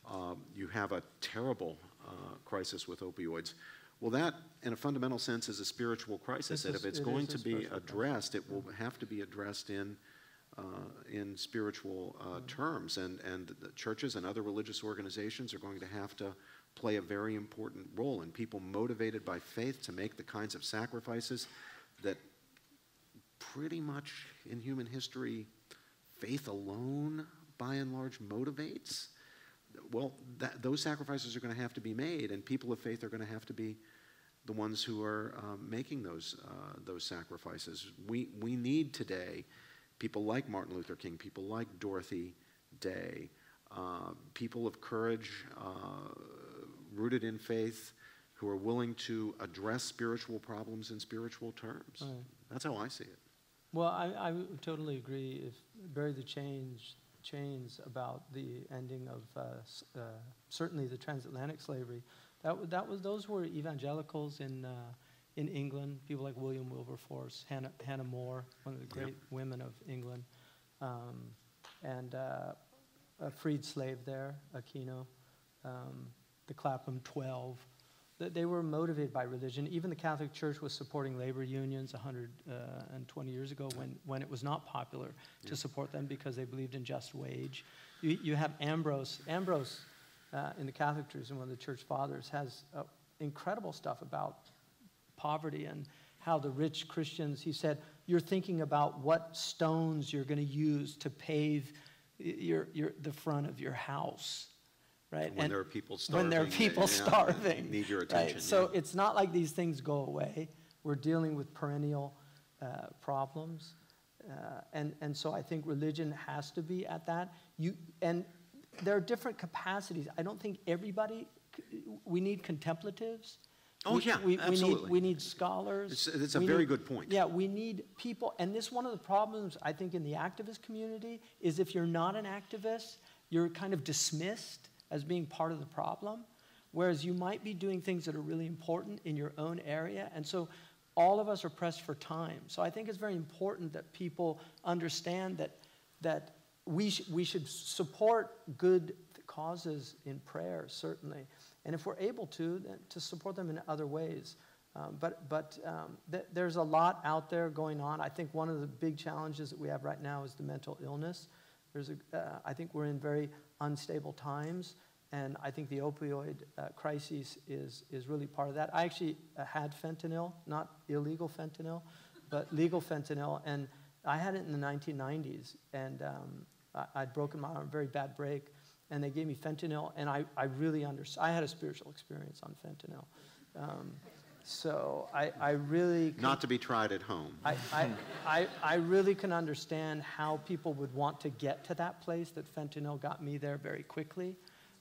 um, you have a terrible crisis with opioids. Well, that, in a fundamental sense, is a spiritual crisis. That if it's going to be addressed, it will have to be addressed in, uh, in spiritual uh, terms. And, and the churches and other religious organizations are going to have to play a very important role in people motivated by faith to make the kinds of sacrifices that pretty much in human history, faith alone, by and large, motivates. Well, that, those sacrifices are going to have to be made, and people of faith are going to have to be the ones who are um, making those, uh, those sacrifices. We, we need today people like Martin Luther King, people like Dorothy Day, uh, people of courage, uh, rooted in faith, who are willing to address spiritual problems in spiritual terms. Right. That's how I see it. Well, I, I totally agree. If bury the change, chains about the ending of uh, uh, certainly the transatlantic slavery, that, that was those were evangelicals in uh, in England. People like William Wilberforce, Hannah, Hannah More, one of the Yep. great women of England, um, and uh, a freed slave there, Equiano, um, the Clapham Twelve. That they were motivated by religion. Even the Catholic Church was supporting labor unions 120 years ago when, when it was not popular to support them because they believed in just wage. You, you have Ambrose. Ambrose uh, in the Catholic tradition, one of the church fathers, has uh, incredible stuff about poverty and how the rich Christians, he said, you're thinking about what stones you're going to use to pave your, your, the front of your house, right? When And- there are people when there are starving, people starving. need your right? attention, So yeah. it's not like these things go away. We're dealing with perennial uh, problems. Uh, and, and so I think religion has to be at that. You, and there are different capacities. I don't think everybody, we need contemplatives. Oh, We- yeah, we, we absolutely. Need, we need scholars. It's- it's a We very need- good point. Yeah, we need people, and this one of the problems I think in the activist community is if you're not an activist, you're kind of dismissed as being part of the problem, whereas you might be doing things that are really important in your own area, and so all of us are pressed for time. So I think it's very important that people understand that that we sh- we should support good causes in prayer certainly, and if we're able to, then to support them in other ways. Um, but but um, th- there's a lot out there going on. I think one of the big challenges that we have right now is the mental illness. There's a, uh, I think we're in very unstable times, and I think the opioid uh, crisis is, is really part of that. I actually uh, had fentanyl, not illegal fentanyl, but legal fentanyl, and I had it in the 1990s, and um, I, I'd broken my arm, very bad break, and they gave me fentanyl, and I, I really understood. I had a spiritual experience on fentanyl. Um, so I, I really can- Not to be tried at home. I, I, I, I really can understand how people would want to get to that place that fentanyl got me there very quickly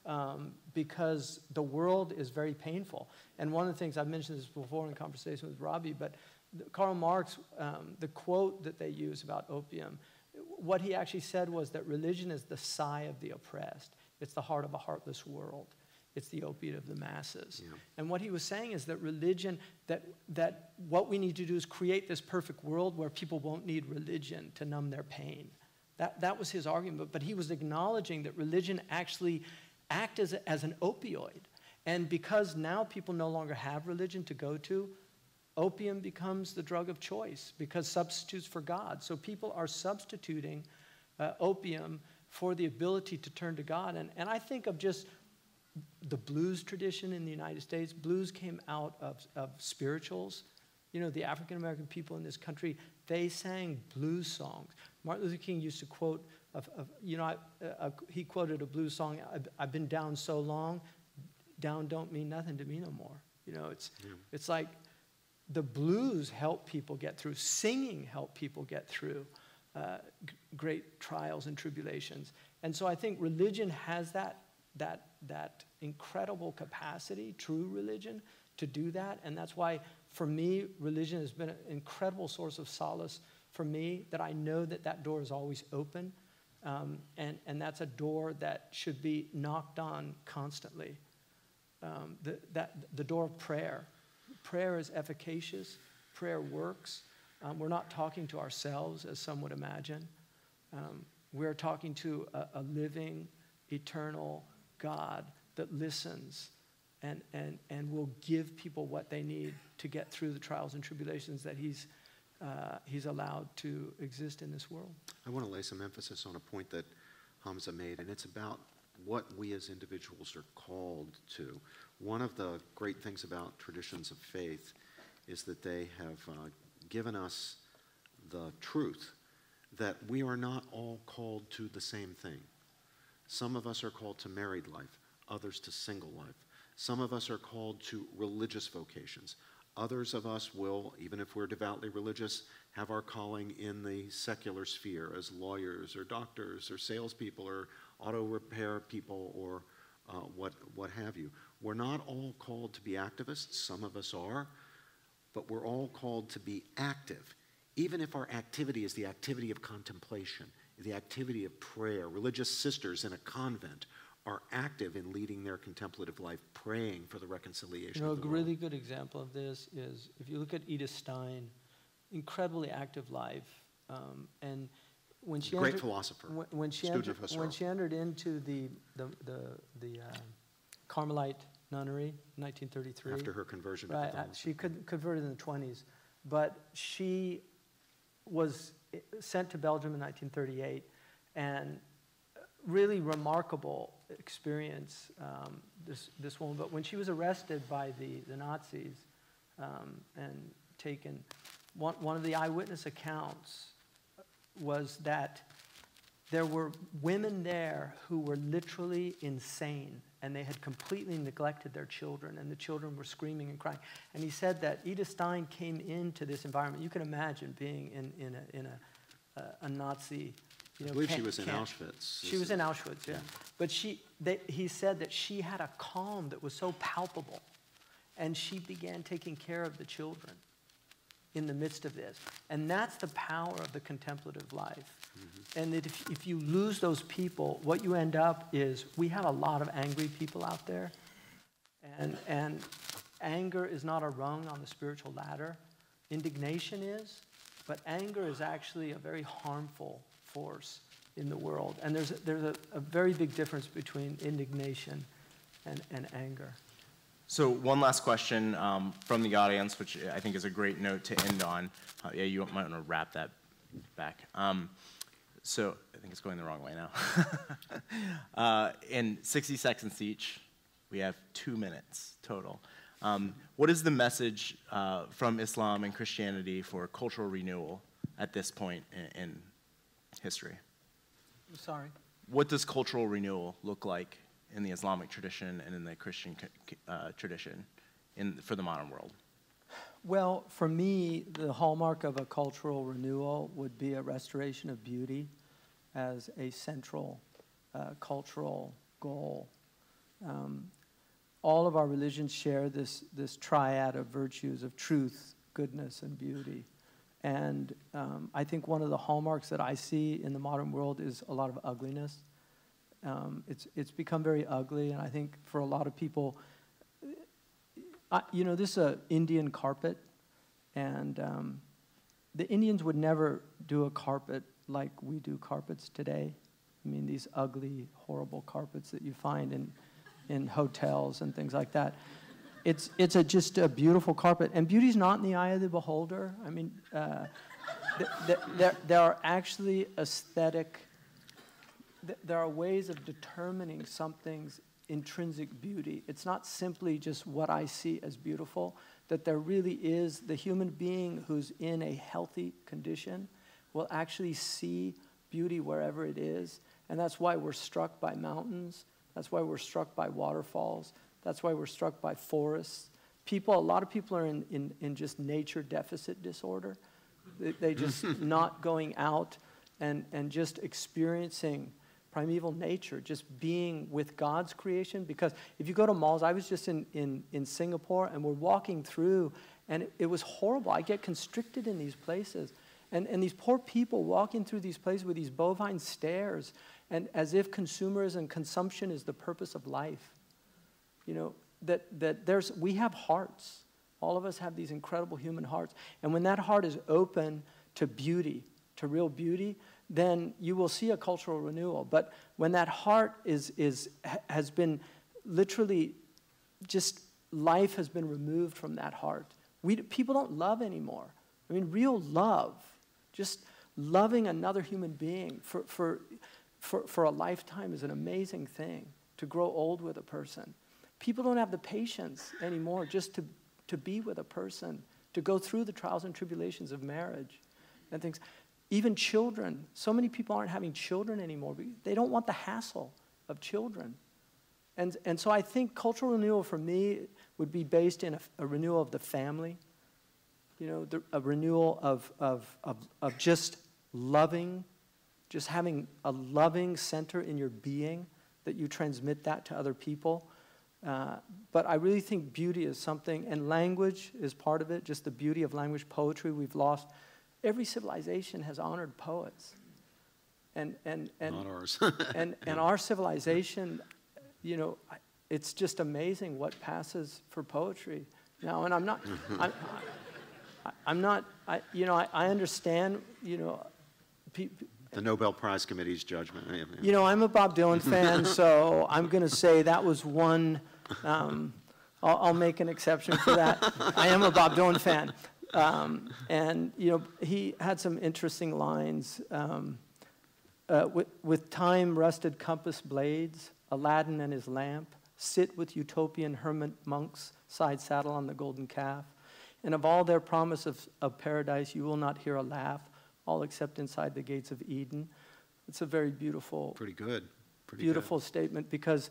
um, because the world is very painful. And one of the things, I've mentioned this before in conversation with Robbie, but Karl Marx, um, the quote that they use about opium, what he actually said was that religion is the sigh of the oppressed, it's the heart of a heartless world. It's the opiate of the masses. Yeah. And what he was saying is that religion, that, that what we need to do is create this perfect world where people won't need religion to numb their pain. That, that was his argument, but he was acknowledging that religion actually act as, a, as an opioid. And because now people no longer have religion to go to, opium becomes the drug of choice because substitutes for God. So people are substituting uh, opium for the ability to turn to God. And, and I think of just the blues tradition in the United States. Blues came out of, of spirituals. You know, the African American people in this country, they sang blues songs. Martin Luther King used to quote, of, of, you know, I, uh, he quoted a blues song, I've, I've been down so long, down don't mean nothing to me no more. You know, it's, it's like the blues help people get through, singing help people get through uh, great trials and tribulations. And so I think religion has that, that, that incredible capacity, true religion, to do that. And that's why, for me, religion has been an incredible source of solace for me, that I know that that door is always open. Um, and, and that's a door that should be knocked on constantly. Um, the, that, the door of prayer. Prayer is efficacious, prayer works. Um, we're not talking to ourselves, as some would imagine. Um, we're talking to a, a living, eternal God that listens and, and, and will give people what they need to get through the trials and tribulations that he's, uh, he's allowed to exist in this world. I want to lay some emphasis on a point that Hamza made, and it's about what we as individuals are called to. One of the great things about traditions of faith is that they have uh, given us the truth that we are not all called to the same thing. Some of us are called to married life, others to single life. Some of us are called to religious vocations. Others of us will, even if we're devoutly religious, have our calling in the secular sphere as lawyers or doctors or salespeople or auto repair people or uh, what, what have you. We're not all called to be activists. Some of us are but we're all called to be active, even if our activity is the activity of contemplation, the activity of prayer. Religious sisters in a convent are active in leading their contemplative life, praying for the reconciliation you know, of the a really world. good example of this is if you look at Edith Stein, incredibly active life, um, and when she Great entered, philosopher, when, when she student entered, of Husserl. when she entered into the the the, the uh, Carmelite nunnery, 1933. after her conversion Right, she could, converted in the 20s, but she was sent to Belgium in 1938, and really remarkable experience, um, this, this woman. But when she was arrested by the, the Nazis um, and taken, one, one of the eyewitness accounts was that there were women there who were literally insane and they had completely neglected their children and the children were screaming and crying. And he said that edith stein came into this environment. You can imagine being in, in, a, in a, a, a nazi you know, I believe she was in. Auschwitz. she was in auschwitz yeah. But she, they, he said that she had a calm that was so palpable and she began taking care of the children in the midst of this. And that's the power of the contemplative life. Mm-hmm. And that if, if you lose those people, what you end up is we have a lot of angry people out there. And, and anger is not a rung on the spiritual ladder, indignation is, but anger is actually a very harmful force in the world. And there's, a, there's a, a very big difference between indignation and, and anger. So one last question um, from the audience, which I think is a great note to end on. Uh, yeah, you might want to wrap that back. Um, so I think it's going the wrong way now. uh, in 60 seconds each, we have two minutes total. Um, what is the message uh, from Islam and Christianity for cultural renewal at this point in, in history? Sorry. What does cultural renewal look like in the Islamic tradition and in the Christian uh, tradition in, for the modern world? Well, for me, the hallmark of a cultural renewal would be a restoration of beauty as a central uh, cultural goal. Um, all of our religions share this, this triad of virtues of truth, goodness, and beauty. And um, I think one of the hallmarks that I see in the modern world is a lot of ugliness. Um, it's, it's become very ugly, and I think for a lot of people, I, you know, this is an Indian carpet, and um, the Indians would never do a carpet like we do carpets today. I mean, these ugly, horrible carpets that you find in, in hotels and things like that. It's, it's a, just a beautiful carpet. And beauty's not in the eye of the beholder. I mean, uh, th- th- there, there are actually aesthetic, th- there are ways of determining something's intrinsic beauty. It's not simply just what I see as beautiful, that there really is the human being who's in a healthy condition will actually see beauty wherever it is. And that's why we're struck by mountains. That's why we're struck by waterfalls. That's why we're struck by forests. People, a lot of people are in, in, in just nature deficit disorder. They, they just not going out and, and just experiencing primeval nature, just being with God's creation. Because if you go to malls, I was just in, in, in Singapore and we're walking through, and it, it was horrible. I get constricted in these places. And, and these poor people walking through these places with these bovine stares, and as if consumerism and consumption is the purpose of life. You know, that, that there's, we have hearts. All of us have these incredible human hearts. And when that heart is open to beauty, to real beauty, then you will see a cultural renewal. But when that heart is, is, has been literally just life has been removed from that heart, we, people don't love anymore. I mean, real love, just loving another human being for, for, for, for a lifetime is an amazing thing. to grow old with a person. People don't have the patience anymore just to, to be with a person, to go through the trials and tribulations of marriage and things. Even children, so many people aren't having children anymore. They don't want the hassle of children. And, and so I think cultural renewal for me would be based in a, a renewal of the family, you know, the, a renewal of, of, of, of just loving, just having a loving center in your being that you transmit that to other people. Uh, but I really think beauty is something, and language is part of it, just the beauty of language, poetry we've lost. Every civilization has honored poets. And, and, and, Not ours. and, and our civilization, you know, it's just amazing what passes for poetry now. And I'm not, I'm, I'm not, I, you know, I, I understand, you know, The Nobel Prize Committee's judgment. yeah, yeah. you know, I'm a Bob Dylan fan, so I'm going to say that was one. Um, I'll, I'll make an exception for that. I am a Bob Dylan fan. Um, and, you know, he had some interesting lines. Um, uh, with, with time rusted compass blades, Aladdin and his lamp, sit with utopian hermit monks, side saddle on the golden calf. And of all their promise of, of paradise, you will not hear a laugh, all except inside the gates of Eden. It's a very beautiful, Pretty good. Pretty beautiful statement because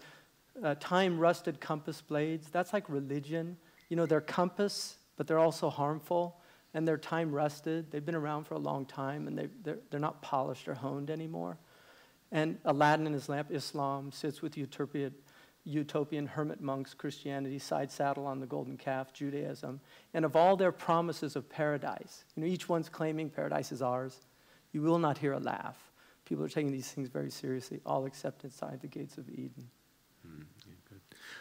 uh, time rusted compass blades, that's like religion. You know, they're compass, but they're also harmful. And they're time rusted. They've been around for a long time and they, they're, they're not polished or honed anymore. And Aladdin and his lamp, Islam, sits with utopian, utopian hermit monks, Christianity, side saddle on the golden calf, Judaism. And of all their promises of paradise, you know, each one's claiming paradise is ours. You will not hear a laugh. People are taking these things very seriously, all except inside the gates of Eden.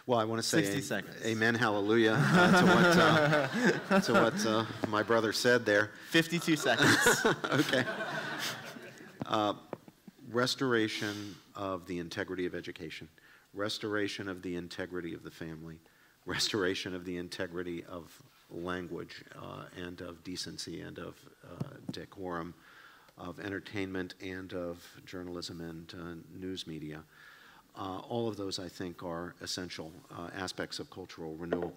Well, I want to say 60 a- seconds. amen, hallelujah uh, to what, uh, to what uh, my brother said there. 52 seconds. okay. Uh, restoration of the integrity of education, restoration of the integrity of the family, restoration of the integrity of language uh, and of decency and of uh, decorum, of entertainment and of journalism and uh, news media. Uh, all of those, I think, are essential uh, aspects of cultural renewal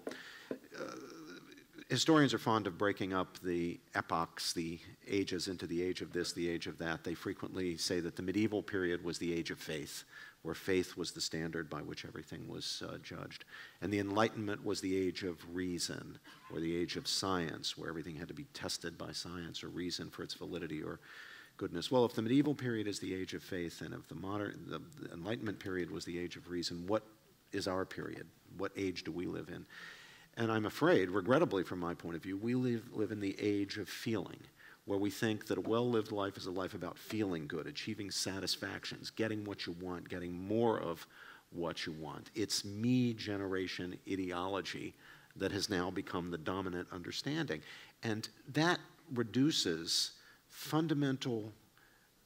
historians are fond of breaking up the epochs, the ages, into the age of this, the age of that. They frequently say that the medieval period was the age of faith, where faith was the standard by which everything was uh, judged. And the Enlightenment was the age of reason, or the age of science, where everything had to be tested by science or reason for its validity or goodness. Well, if the medieval period is the age of faith, and if the modern, the, the Enlightenment period was the age of reason, what is our period? What age do we live in? And I'm afraid, regrettably from my point of view, we live, live in the age of feeling, where we think that a well lived life is a life about feeling good, achieving satisfactions, getting what you want, getting more of what you want. It's me generation ideology that has now become the dominant understanding. And that reduces fundamental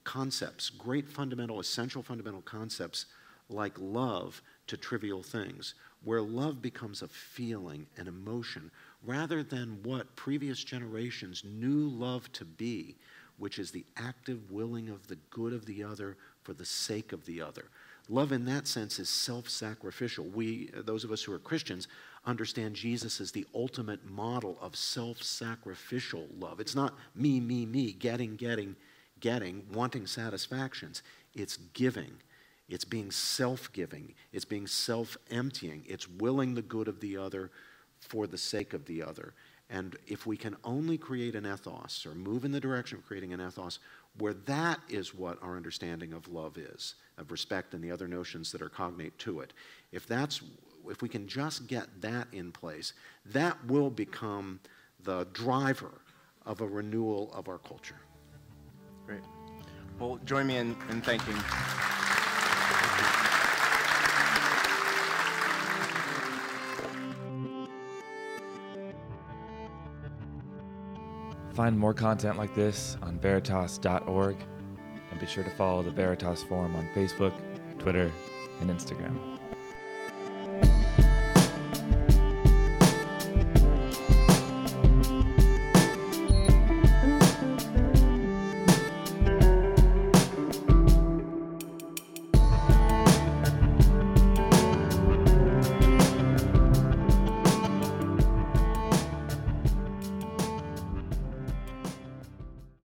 concepts, great fundamental, essential fundamental concepts like love to trivial things, where love becomes a feeling, an emotion, rather than what previous generations knew love to be, which is the active willing of the good of the other for the sake of the other. Love in that sense is self sacrificial. We, those of us who are Christians, understand Jesus as the ultimate model of self sacrificial love. It's not me, me, me, getting, getting, getting, wanting satisfactions. It's giving. It's being self giving. It's being self emptying. It's willing the good of the other for the sake of the other. And if we can only create an ethos or move in the direction of creating an ethos where that is what our understanding of love is, of respect and the other notions that are cognate to it, if that's if we can just get that in place, that will become the driver of a renewal of our culture. Great. Well, join me in, in thanking. Find more content like this on veritas.org and be sure to follow the Veritas Forum on Facebook, Twitter, and Instagram.